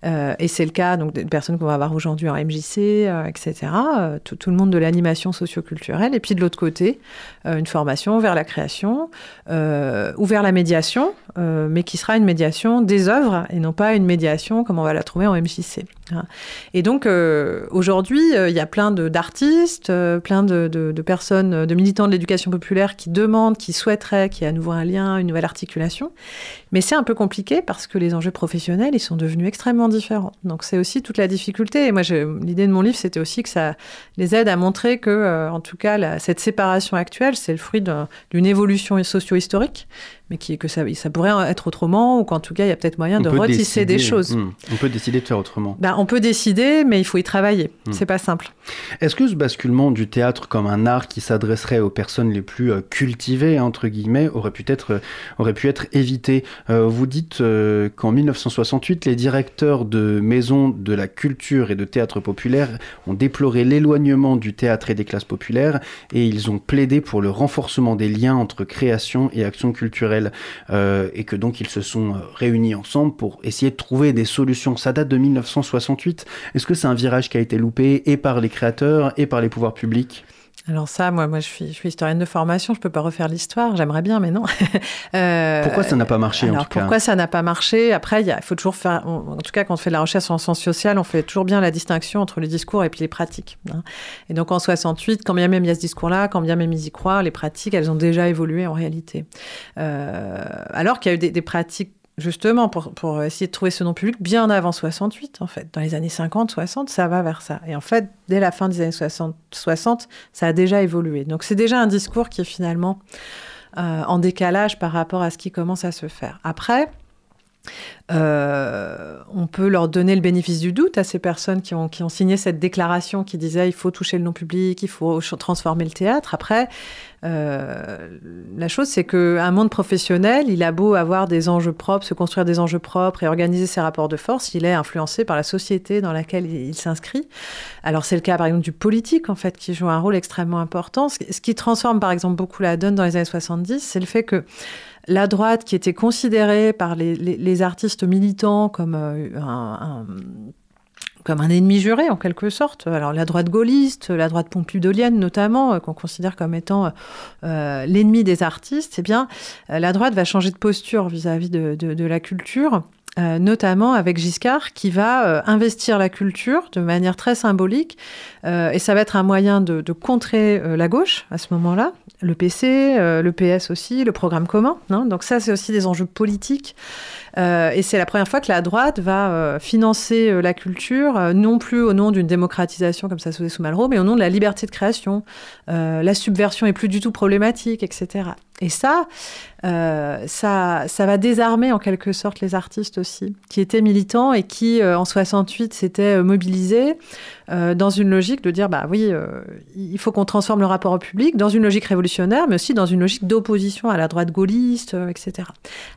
Euh, et c'est le cas donc des personnes qu'on va avoir aujourd'hui en MJC, euh, etc. Euh, tout, tout, le monde de l'animation socioculturelle. Et puis de l'autre côté, euh, une formation vers la création euh, ou vers la médiation, mais qui sera une médiation des œuvres et non pas une médiation comme on va la trouver en MJC. Hein. Et donc aujourd'hui, il y a plein d'artistes, plein de, de, de, personnes, de militants de l'éducation populaire qui demandent, qui souhaiteraient qu'il y ait à nouveau un lien, une nouvelle articulation. Mais c'est un peu compliqué parce que les enjeux professionnels, ils sont devenus extrêmement différents. Donc c'est aussi toute la difficulté. Et moi, l'idée de mon livre, c'était aussi que ça les aide à montrer que, euh, en tout cas, cette séparation actuelle, c'est le fruit d'une évolution socio-historique, mais qui, que ça, ça pourrait être autrement, ou qu'en tout cas, il y a peut-être moyen on de retisser décider, des choses. Hmm, on peut décider de faire autrement. Ben, on peut décider, mais il faut y travailler. Hmm. C'est pas simple. Est-ce que ce basculement du théâtre comme un art qui s'adresserait aux personnes les plus euh, cultivées, entre guillemets, aurait pu être, euh, aurait pu être évité? Euh, Vous dites euh, qu'en 1968, les directeurs de maisons de la culture et de théâtre populaire ont déploré l'éloignement du théâtre et des classes populaires, et ils ont plaidé pour le renforcement des liens entre création et action culturelle euh, et que donc ils se sont réunis ensemble pour essayer de trouver des solutions. Ça date de 1968. Est-ce que c'est un virage qui a été loupé et par les créateurs et par les pouvoirs publics? Alors ça, moi, moi je, suis, je suis historienne de formation, je peux pas refaire l'histoire, j'aimerais bien, mais non. (laughs) euh, pourquoi ça n'a pas marché alors, en tout Pourquoi ça n'a pas marché? Après, il faut toujours faire, on, en tout cas quand on fait de la recherche en sciences sociales, on fait toujours bien la distinction entre les discours et puis les pratiques. Hein. Et donc en 68, quand bien même il y a ce discours-là, quand bien même ils y croient, les pratiques, elles ont déjà évolué en réalité. Euh, alors qu'il y a eu des, des pratiques justement pour, pour, essayer de trouver ce nom public bien avant 68 en fait. Dans les années 50, 60, ça va vers ça. Et en fait, dès la fin des années 60, 60 ça a déjà évolué. Donc c'est déjà un discours qui est finalement euh, en décalage par rapport à ce qui commence à se faire. Après, euh, on peut leur donner le bénéfice du doute à ces personnes qui ont, signé cette déclaration qui disait il faut toucher le nom public, il faut transformer le théâtre. Après, euh, la chose, c'est qu'un monde professionnel, il a beau avoir des enjeux propres, se construire des enjeux propres et organiser ses rapports de force, il est influencé par la société dans laquelle il, s'inscrit. Alors c'est le cas par exemple du politique, en fait, qui joue un rôle extrêmement important. Ce, qui transforme par exemple beaucoup la donne dans les années 70, c'est le fait que la droite, qui était considérée par les, artistes militants comme euh, un, comme un ennemi juré en quelque sorte. Alors la droite gaulliste, la droite pompidolienne notamment, euh, qu'on considère comme étant euh, l'ennemi des artistes, eh bien la droite va changer de posture vis-à-vis de, la culture. notamment avec Giscard, qui va investir la culture de manière très symbolique, et ça va être un moyen de contrer la gauche à ce moment-là, le PC, euh, le PS aussi, le programme commun. Hein. Donc ça, c'est aussi des enjeux politiques. Euh, et c'est la première fois que la droite va euh, financer la culture, non plus au nom d'une démocratisation comme ça se faisait sous Malraux, mais au nom de la liberté de création. la subversion est plus du tout problématique, etc. Et ça, ça, ça va désarmer en quelque sorte les artistes aussi, qui étaient militants et qui, en 68, s'étaient mobilisés dans une logique de dire, bah oui, il faut qu'on transforme le rapport au public, dans une logique révolutionnaire mais aussi dans une logique d'opposition à la droite gaulliste, euh, etc.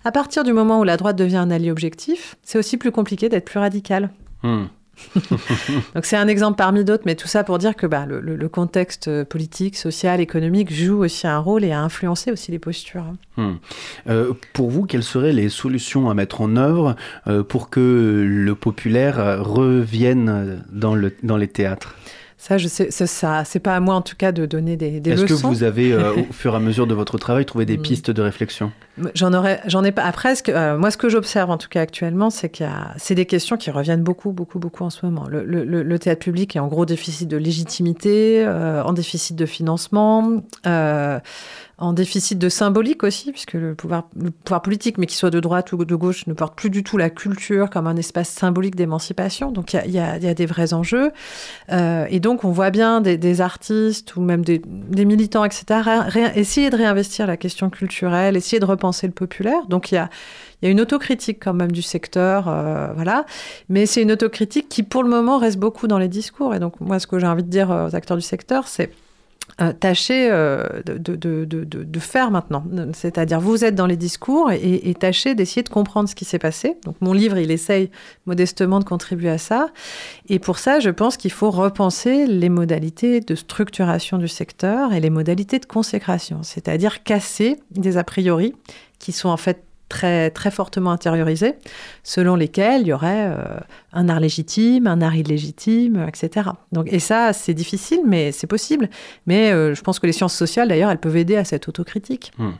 À partir du moment où la droite devient un allié objectif, c'est aussi plus compliqué d'être plus radical. Hmm. (laughs) Donc c'est un exemple parmi d'autres, mais tout ça pour dire que bah, le, contexte politique, social, économique joue aussi un rôle et a influencé aussi les postures. Hmm. Euh, pour vous, quelles seraient les solutions à mettre en œuvre euh, pour que le populaire revienne dans les théâtres? Ça, je sais, ça, c'est pas à moi en tout cas de donner des, des leçons. Est-ce que vous avez, euh, au (laughs) fur et à mesure de votre travail, trouvé des mm. pistes de réflexion? J'en aurais, j'en ai pas. Après, ce que, euh, moi, ce que j'observe en tout cas actuellement, c'est qu'il y a, c'est des questions qui reviennent beaucoup, beaucoup, beaucoup en ce moment. Le, le, le théâtre public est en gros déficit de légitimité, euh, en déficit de financement en déficit de symbolique aussi, puisque le pouvoir, le pouvoir politique, mais qu'il soit de droite ou de gauche, ne porte plus du tout la culture comme un espace symbolique d'émancipation. Donc il y, y a, des vrais enjeux. Euh, et donc on voit bien des, artistes ou même des, militants, etc., essayer de réinvestir la question culturelle, essayer de repenser le populaire. Donc il y a, il y a une autocritique quand même du secteur, euh, voilà. Mais c'est une autocritique qui, pour le moment, reste beaucoup dans les discours. Et donc, moi, ce que j'ai envie de dire aux acteurs du secteur, c'est euh, tâchez euh, de, faire maintenant. C'est-à-dire, vous êtes dans les discours et, et tâchez d'essayer de comprendre ce qui s'est passé. Donc, mon livre, il essaye modestement de contribuer à ça. Et pour ça, je pense qu'il faut repenser les modalités de structuration du secteur et les modalités de consécration. C'est-à-dire casser des a priori qui sont en fait très, très fortement intériorisés, selon lesquels il y aurait euh, un art légitime, un art illégitime, etc. Donc, et ça, c'est difficile, mais c'est possible. Mais euh, je pense que les sciences sociales, d'ailleurs, elles peuvent aider à cette autocritique. Hmm.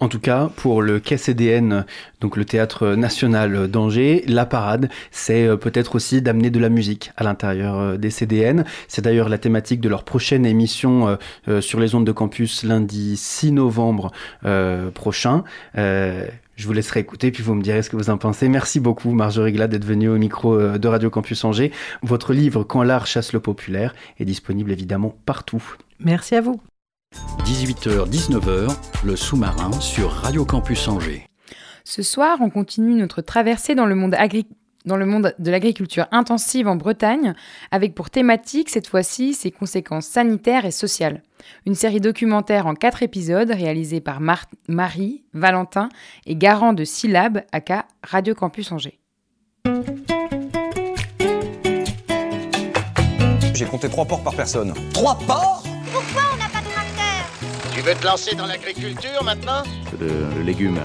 En tout cas, pour le KCDN, donc le Théâtre National d'Angers, la parade, c'est euh, peut-être aussi d'amener de la musique à l'intérieur des CDN. C'est d'ailleurs la thématique de leur prochaine émission sur les ondes de campus lundi 6 novembre prochain. Je vous laisserai écouter, puis vous me direz ce que vous en pensez. Merci beaucoup, Marjorie Glad, d'être venue au micro euh, de Radio Campus Angers. Votre livre Quand l'art chasse le populaire est disponible évidemment partout. Merci à vous. 18h, 19h, le sous-marin sur Radio Campus Angers. Ce soir, on continue notre traversée dans le monde agricole dans le monde de l'agriculture intensive en Bretagne, avec pour thématique cette fois-ci ses conséquences sanitaires et sociales. Une série documentaire en quatre épisodes réalisée par Marie, Valentin et Garant de Syllab, aka Radio Campus Angers. J'ai compté trois porcs par personne. Trois porcs Pourquoi on n'a pas de tracteur? Tu veux te lancer dans l'agriculture maintenant? Le, le légume.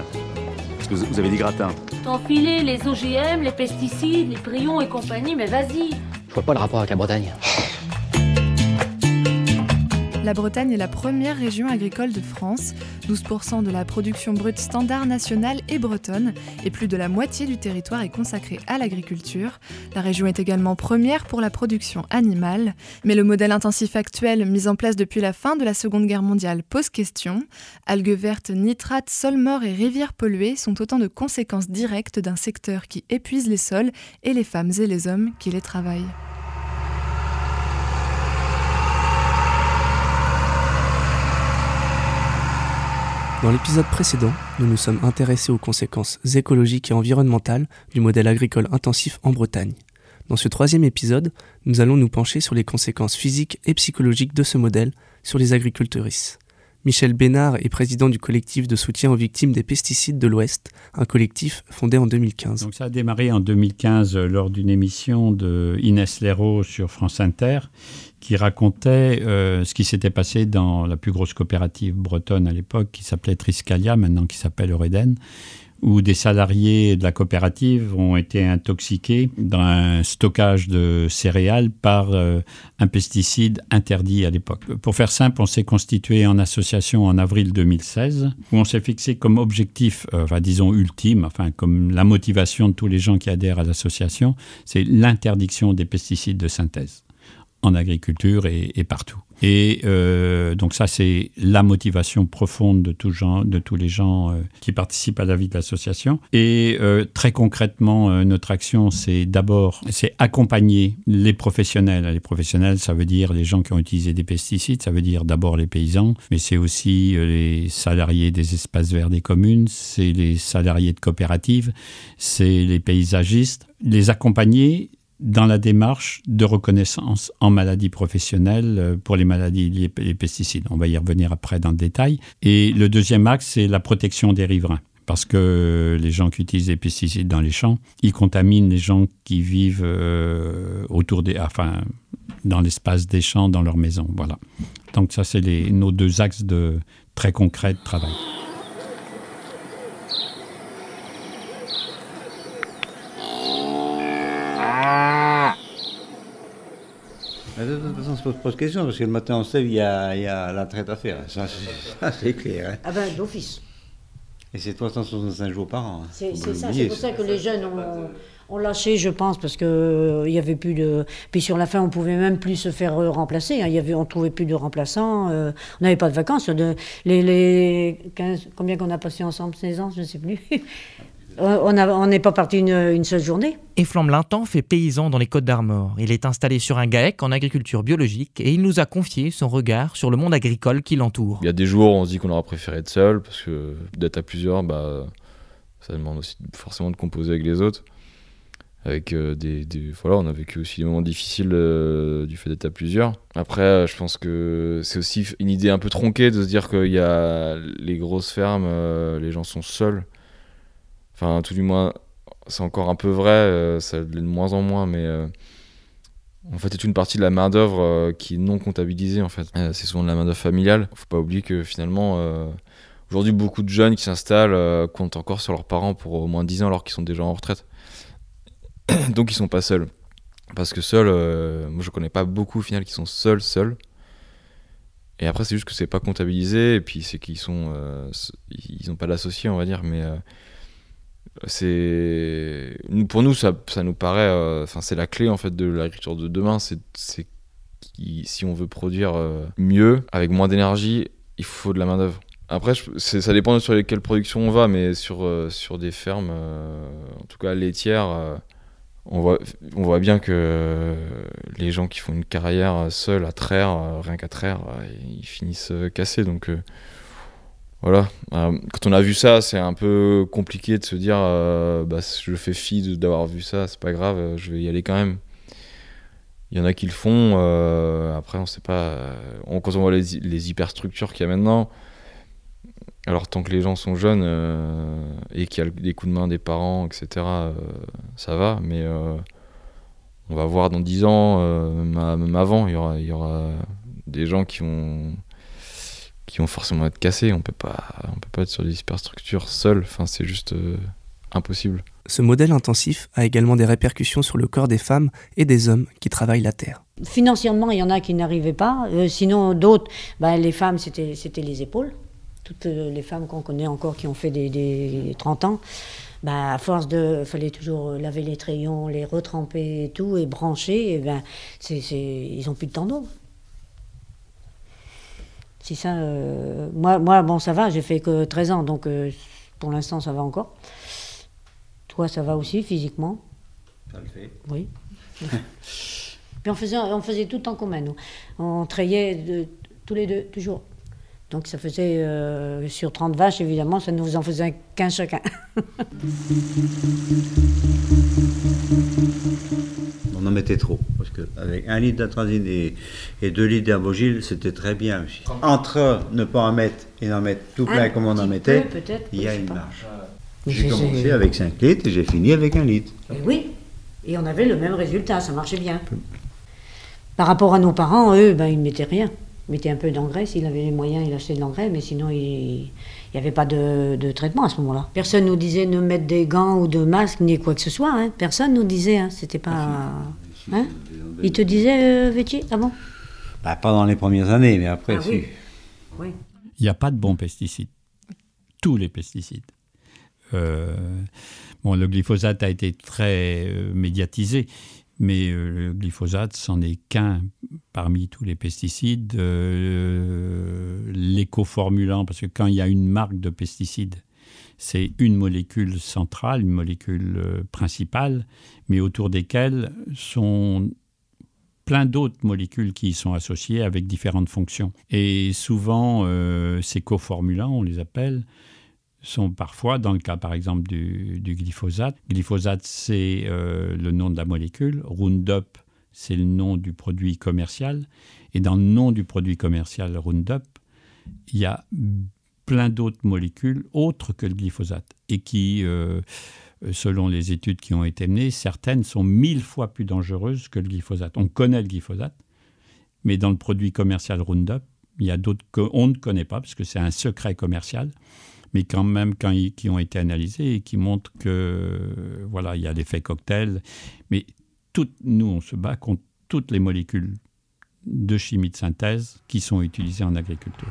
Que vous avez dit gratin. T'enfiler les OGM, les pesticides, les prions et compagnie, mais vas-y. Je vois pas le rapport avec la Bretagne. (laughs) La Bretagne est la première région agricole de France. 12% de la production brute standard nationale est bretonne et plus de la moitié du territoire est consacré à l'agriculture. La région est également première pour la production animale. Mais le modèle intensif actuel mis en place depuis la fin de la Seconde Guerre mondiale pose question. Algues vertes, nitrates, sols morts et rivières polluées sont autant de conséquences directes d'un secteur qui épuise les sols et les femmes et les hommes qui les travaillent. Dans l'épisode précédent, nous nous sommes intéressés aux conséquences écologiques et environnementales du modèle agricole intensif en Bretagne. Dans ce troisième épisode, nous allons nous pencher sur les conséquences physiques et psychologiques de ce modèle sur les agricultrices. Michel Bénard est président du collectif de soutien aux victimes des pesticides de l'Ouest, un collectif fondé en 2015. Donc ça a démarré en 2015 euh, lors d'une émission de Inès Leroux sur France Inter qui racontait euh, ce qui s'était passé dans la plus grosse coopérative bretonne à l'époque qui s'appelait Triscalia, maintenant qui s'appelle Eureden, où des salariés de la coopérative ont été intoxiqués dans un stockage de céréales par euh, un pesticide interdit à l'époque. Pour faire simple, on s'est constitué en association en avril 2016, où on s'est fixé comme objectif, euh, enfin, disons ultime, enfin comme la motivation de tous les gens qui adhèrent à l'association, c'est l'interdiction des pesticides de synthèse en agriculture et, partout. Et euh, donc ça, c'est la motivation profonde de, tous les gens euh, qui participent à la vie de l'association. Et euh, très concrètement, notre action, c'est d'abord, c'est accompagner les professionnels. Les professionnels, ça veut dire les gens qui ont utilisé des pesticides, ça veut dire d'abord les paysans, mais c'est aussi les salariés des espaces verts des communes, c'est les salariés de coopératives, c'est les paysagistes. Les accompagner dans la démarche de reconnaissance en maladie professionnelle euh, pour les maladies liées aux pesticides. On va y revenir après dans le détail. Et le deuxième axe, c'est la protection des riverains. Parce que les gens qui utilisent des pesticides dans les champs, ils contaminent les gens qui vivent euh, autour des, enfin, dans l'espace des champs, dans leur maison. Voilà. Donc ça, c'est nos deux axes de très concrets de travail. De toute façon, on se pose pas de questions, parce que le matin, on se lève, il y y a la traite à faire. Ça, c'est clair. Hein. Ah ben, d'office. Et c'est 365 jours par an. Hein. C'est ça, c'est pour ça que les jeunes ont, lâché, je pense, parce qu'il euh, il y avait plus de... Puis sur la fin, on pouvait même plus se faire euh, remplacer. Hein. Y avait, on trouvait plus de remplaçants. Euh, on n'avait pas de vacances. De, les, les 15, combien qu'on a passé ensemble 16 ans, je ne sais plus. On n'est pas parti une, seule journée. Et Flambe fait paysan dans les Côtes d'Armor. Il est installé sur un GAEC en agriculture biologique et il nous a confié son regard sur le monde agricole qui l'entoure. Il y a des jours où on se dit qu'on aurait préféré être seul parce que d'être à plusieurs, bah, ça demande aussi forcément de composer avec les autres. Avec euh, des, voilà, on a vécu aussi des moments difficiles euh, du fait d'être à plusieurs. Après, je pense que c'est aussi une idée un peu tronquée de se dire qu'il y a les grosses fermes, euh, les gens sont seuls. Enfin, tout du moins, c'est encore un peu vrai, euh, ça l'est de moins en moins, mais euh, en fait, c'est une partie de la main-d'œuvre euh, qui est non comptabilisée, en fait. c'est souvent de la main-d'œuvre familiale. Faut pas oublier que finalement, aujourd'hui, beaucoup de jeunes qui s'installent comptent encore sur leurs parents pour au moins 10 ans alors qu'ils sont déjà en retraite. (coughs) Donc, ils sont pas seuls. Parce que seuls, moi, je connais pas beaucoup au final qui sont seuls, seuls. Et après, c'est juste que c'est pas comptabilisé, et puis c'est qu'ils sont. ils ont pas d'associés, on va dire, mais c'est pour nous ça, ça nous paraît euh, enfin c'est la clé en fait de l'agriculture de demain c'est si on veut produire euh, mieux avec moins d'énergie il faut de la main d'œuvre après ça dépend sur lesquelles productions on va mais sur euh, sur des fermes en tout cas laitières on voit on voit bien que les gens qui font une carrière seuls à traire rien qu'à traire ils finissent cassés. Donc voilà. Euh, quand on a vu ça, c'est un peu compliqué de se dire euh, bah, je fais fi d'avoir vu ça, c'est pas grave, euh, je vais y aller quand même. Il y en a qui le font, après on sait pas. Quand on voit les, hyperstructures qu'il y a maintenant, alors tant que les gens sont jeunes et qu'il y a des coups de main des parents, etc., ça va, mais on va voir dans 10 ans, même avant, il y aura, des gens qui vont qui vont forcément être cassés. On peut pas, on peut pas être sur des hyperstructures seuls. Enfin, c'est juste, euh, impossible. Ce modèle intensif a également des répercussions sur le corps des femmes et des hommes qui travaillent la terre. Financièrement, il y en a qui n'arrivaient pas. Euh, sinon, d'autres, ben, les femmes, c'était c'était les épaules. Toutes euh, les femmes qu'on connaît encore qui ont fait des, des 30 ans, ben, à force de. fallait toujours laver les trayons, les retremper et tout, et brancher, et ben, c'est c'est- ils n'ont plus de temps ça. euh, moi, moi, bon, ça va, j'ai fait que 13 ans, donc euh, pour l'instant, ça va encore. Toi, ça va aussi, physiquement? Ça le fait. Oui. (laughs) Puis on faisait, on faisait tout en commun, nous. On trayait de- tous les deux, toujours. Donc ça faisait, euh, sur 30 vaches, évidemment, ça nous en faisait 15 chacun. (laughs) En mettait trop, parce qu'avec un litre d'atrazine et, et deux litres d'herbogile, c'était très bien aussi. Entre ne pas en mettre et en mettre tout plein Un comme on en mettait, peu, il y a une pas. marge. J'ai commencé avec 5 litres et j'ai fini avec un litre. Et oui, et on avait le même résultat, ça marchait bien. Par rapport à nos parents, eux, ben, ils ne mettaient rien. Ils mettaient un peu d'engrais, s'il avait les moyens, il achetait de l'engrais, mais sinon, il n'y avait pas de, de traitement à ce moment-là. Personne nous disait de mettre des gants ou de masques, ni quoi que ce soit. hein. Personne nous disait, hein. c'était pas... Hein il te disait, euh, Vétier Ah bon Bah, pas dans les premières années, mais après, Ah si. oui. Oui. Il n'y a pas de bons pesticides. Tous les pesticides. Euh, bon, le glyphosate a été très euh, médiatisé, mais euh, le glyphosate, c'en est qu'un parmi tous les pesticides. Euh, L'éco-formulant, parce que quand il y a une marque de pesticides, c'est une molécule centrale, une molécule euh, principale, mais autour desquelles sont plein d'autres molécules qui y sont associées avec différentes fonctions. Et souvent, euh, ces coformulants, on les appelle, sont parfois, dans le cas par exemple du, glyphosate, glyphosate c'est euh, le nom de la molécule, Roundup c'est le nom du produit commercial, et dans le nom du produit commercial Roundup, il y a plein d'autres molécules autres que le glyphosate, et qui, euh, selon les études qui ont été menées, certaines sont mille fois plus dangereuses que le glyphosate. On connaît le glyphosate, mais dans le produit commercial Roundup, il y a d'autres qu'on ne connaît pas, parce que c'est un secret commercial, mais quand même quand ils, qui ont été analysés et qui montrent que euh, voilà, il y a l'effet cocktail. Mais toutes, nous, on se bat contre toutes les molécules de chimie de synthèse qui sont utilisées en agriculture.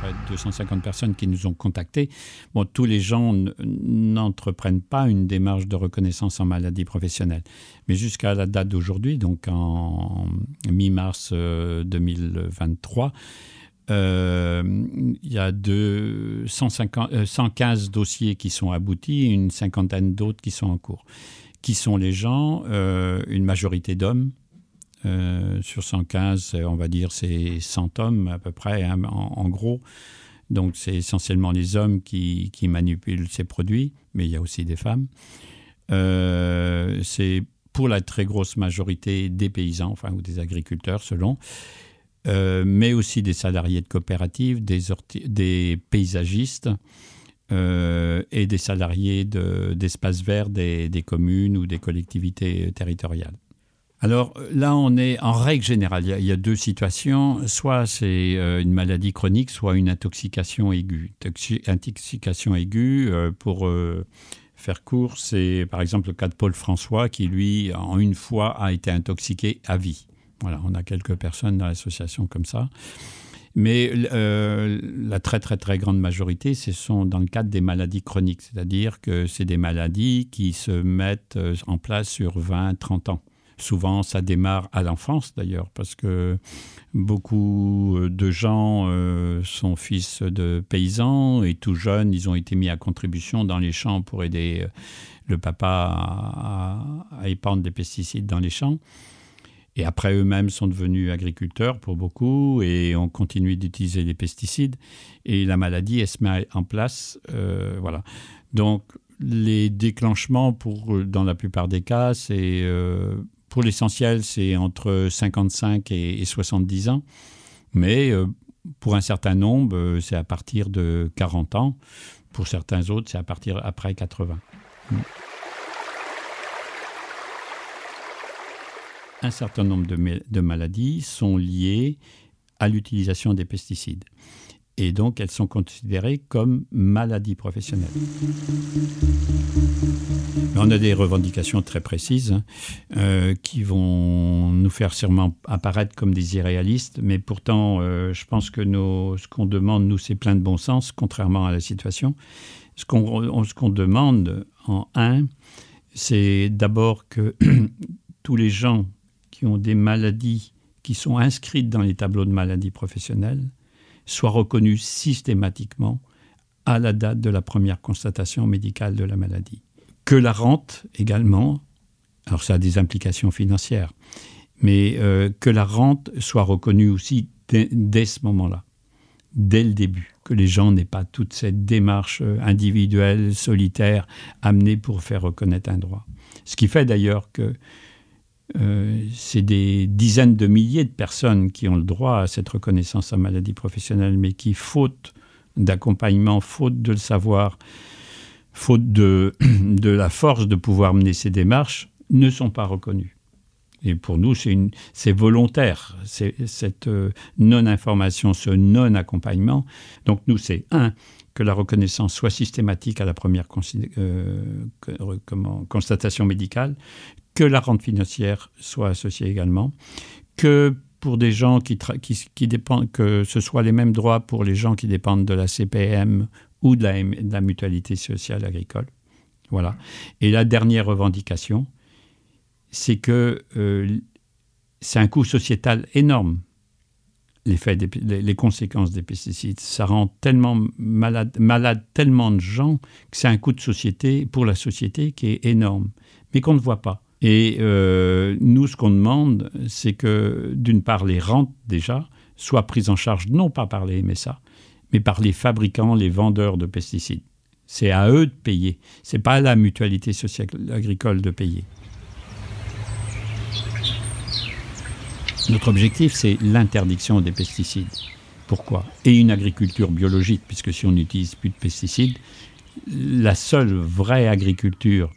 Près de 250 personnes qui nous ont contactés. Bon, tous les gens n'entreprennent pas une démarche de reconnaissance en maladie professionnelle. Mais jusqu'à la date d'aujourd'hui, donc en mi-mars euh, 2023, euh, il y a deux- 150 euh, 115 dossiers qui sont aboutis une cinquantaine d'autres qui sont en cours. Qui sont les gens? Euh, Une majorité d'hommes. Euh, sur 115, on va dire c'est 100 hommes à peu près, hein, en, en gros. Donc c'est essentiellement les hommes qui, qui manipulent ces produits, mais il y a aussi des femmes. Euh, c'est pour la très grosse majorité des paysans, enfin, ou des agriculteurs selon. Euh, mais aussi des salariés de coopératives, des, paysagistes euh, et des salariés de- d'espaces verts des, communes ou des collectivités euh, territoriales. Alors là, on est en règle générale, il y a, deux situations. Soit c'est une maladie chronique, soit une intoxication aiguë. Toxi- intoxication aiguë, pour faire court, c'est par exemple le cas de Paul François qui, lui, en une fois, a été intoxiqué à vie. Voilà, on a quelques personnes dans l'association comme ça. Mais euh, la très très très grande majorité, ce sont dans le cadre des maladies chroniques, c'est-à-dire que c'est des maladies qui se mettent euh, en place sur 20-30 ans. Souvent, ça démarre à l'enfance d'ailleurs, parce que beaucoup de gens euh, sont fils de paysans et tout jeunes, ils ont été mis à contribution dans les champs pour aider euh, le papa à- à épandre des pesticides dans les champs. Et après, eux-mêmes sont devenus agriculteurs pour beaucoup et ont continué d'utiliser les pesticides. Et la maladie, elle se met en place. euh, voilà. Donc, les déclenchements, pour, dans la plupart des cas, c'est euh, pour l'essentiel, c'est entre 55 et, et 70 ans. Mais euh, pour un certain nombre, c'est à partir de 40 ans. Pour certains autres, c'est à partir après 80. Mm. Un certain nombre de, ma- de maladies sont liées à l'utilisation des pesticides. et donc elles sont considérées comme maladies professionnelles. on a des revendications très précises hein, euh, qui vont nous faire sûrement apparaître comme des irréalistes, mais pourtant, euh, je pense que ce qu'on demande, nous, c'est plein de bon sens, contrairement à la situation. Ce qu'on demande en un, c'est d'abord que (clears throat) tous les gens qui ont des maladies qui sont inscrites dans les tableaux de maladies professionnelles soient reconnus systématiquement à la date de la première constatation médicale de la maladie. Que la rente également, alors ça a des implications financières, mais euh, que la rente soit reconnue aussi dès, dès ce moment-là, dès le début, que les gens n'aient pas toute cette démarche euh, individuelle, solitaire, amenée pour faire reconnaître un droit. Ce qui fait d'ailleurs que euh, c'est des dizaines de milliers de personnes qui ont le droit à cette reconnaissance en maladie professionnelle, mais qui, faute d'accompagnement, faute de le savoir, faute de, (clears throat) la force de pouvoir mener ces démarches, ne sont pas reconnues. Et pour nous, c'est volontaire, cette euh, non-information, ce non-accompagnement. Donc nous, c'est un, que la reconnaissance soit systématique à la première euh, constatation médicale, que la rente financière soit associée également, que pour des gens qui, dépendent, que ce soit les mêmes droits pour les gens qui dépendent de la CPM ou de la, mutualité sociale agricole. Voilà. Et la dernière revendication, c'est que euh, c'est un coût sociétal énorme, les, conséquences des pesticides. Ça rend tellement malade, malade tellement de gens que c'est un coût de société pour la société qui est énorme, mais qu'on ne voit pas. Et euh, nous, ce qu'on demande, c'est que, d'une part, les rentes, déjà, soient prises en charge non pas par les MSA, mais par les fabricants, les vendeurs de pesticides. C'est à eux de payer. C'est pas à la mutualité sociale agricole de payer. Notre objectif, c'est l'interdiction des pesticides. Pourquoi? Et une agriculture biologique, puisque si on n'utilise plus de pesticides, la seule vraie agriculture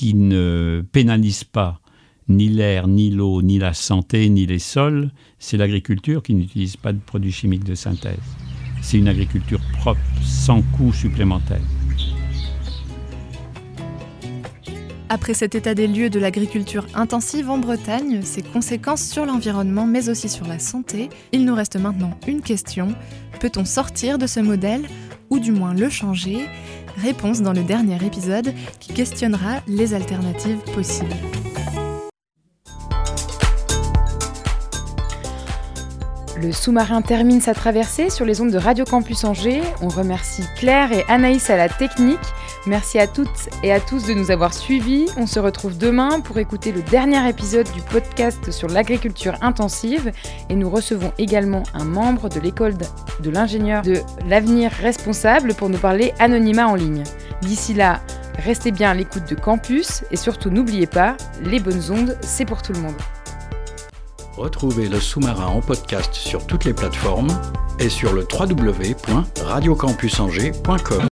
qui ne pénalise pas ni l'air, ni l'eau, ni la santé, ni les sols, c'est l'agriculture qui n'utilise pas de produits chimiques de synthèse. C'est une agriculture propre, sans coût supplémentaire. Après cet état des lieux de l'agriculture intensive en Bretagne, ses conséquences sur l'environnement mais aussi sur la santé, il nous reste maintenant une question. Peut-on sortir de ce modèle ou du moins le changer? Réponse dans le dernier épisode qui questionnera les alternatives possibles. Le sous-marin termine sa traversée sur les ondes de Radio Campus Angers. On remercie Claire et Anaïs à la technique. Merci à toutes et à tous de nous avoir suivis. On se retrouve demain pour écouter le dernier épisode du podcast sur l'agriculture intensive et nous recevons également un membre de l'école de l'ingénieur de l'avenir responsable pour nous parler anonymat en ligne. D'ici là, restez bien à l'écoute de Campus et surtout n'oubliez pas, les bonnes ondes, c'est pour tout le monde. Retrouvez le sous-marin en podcast sur toutes les plateformes et sur le www.radiocampusangers.com.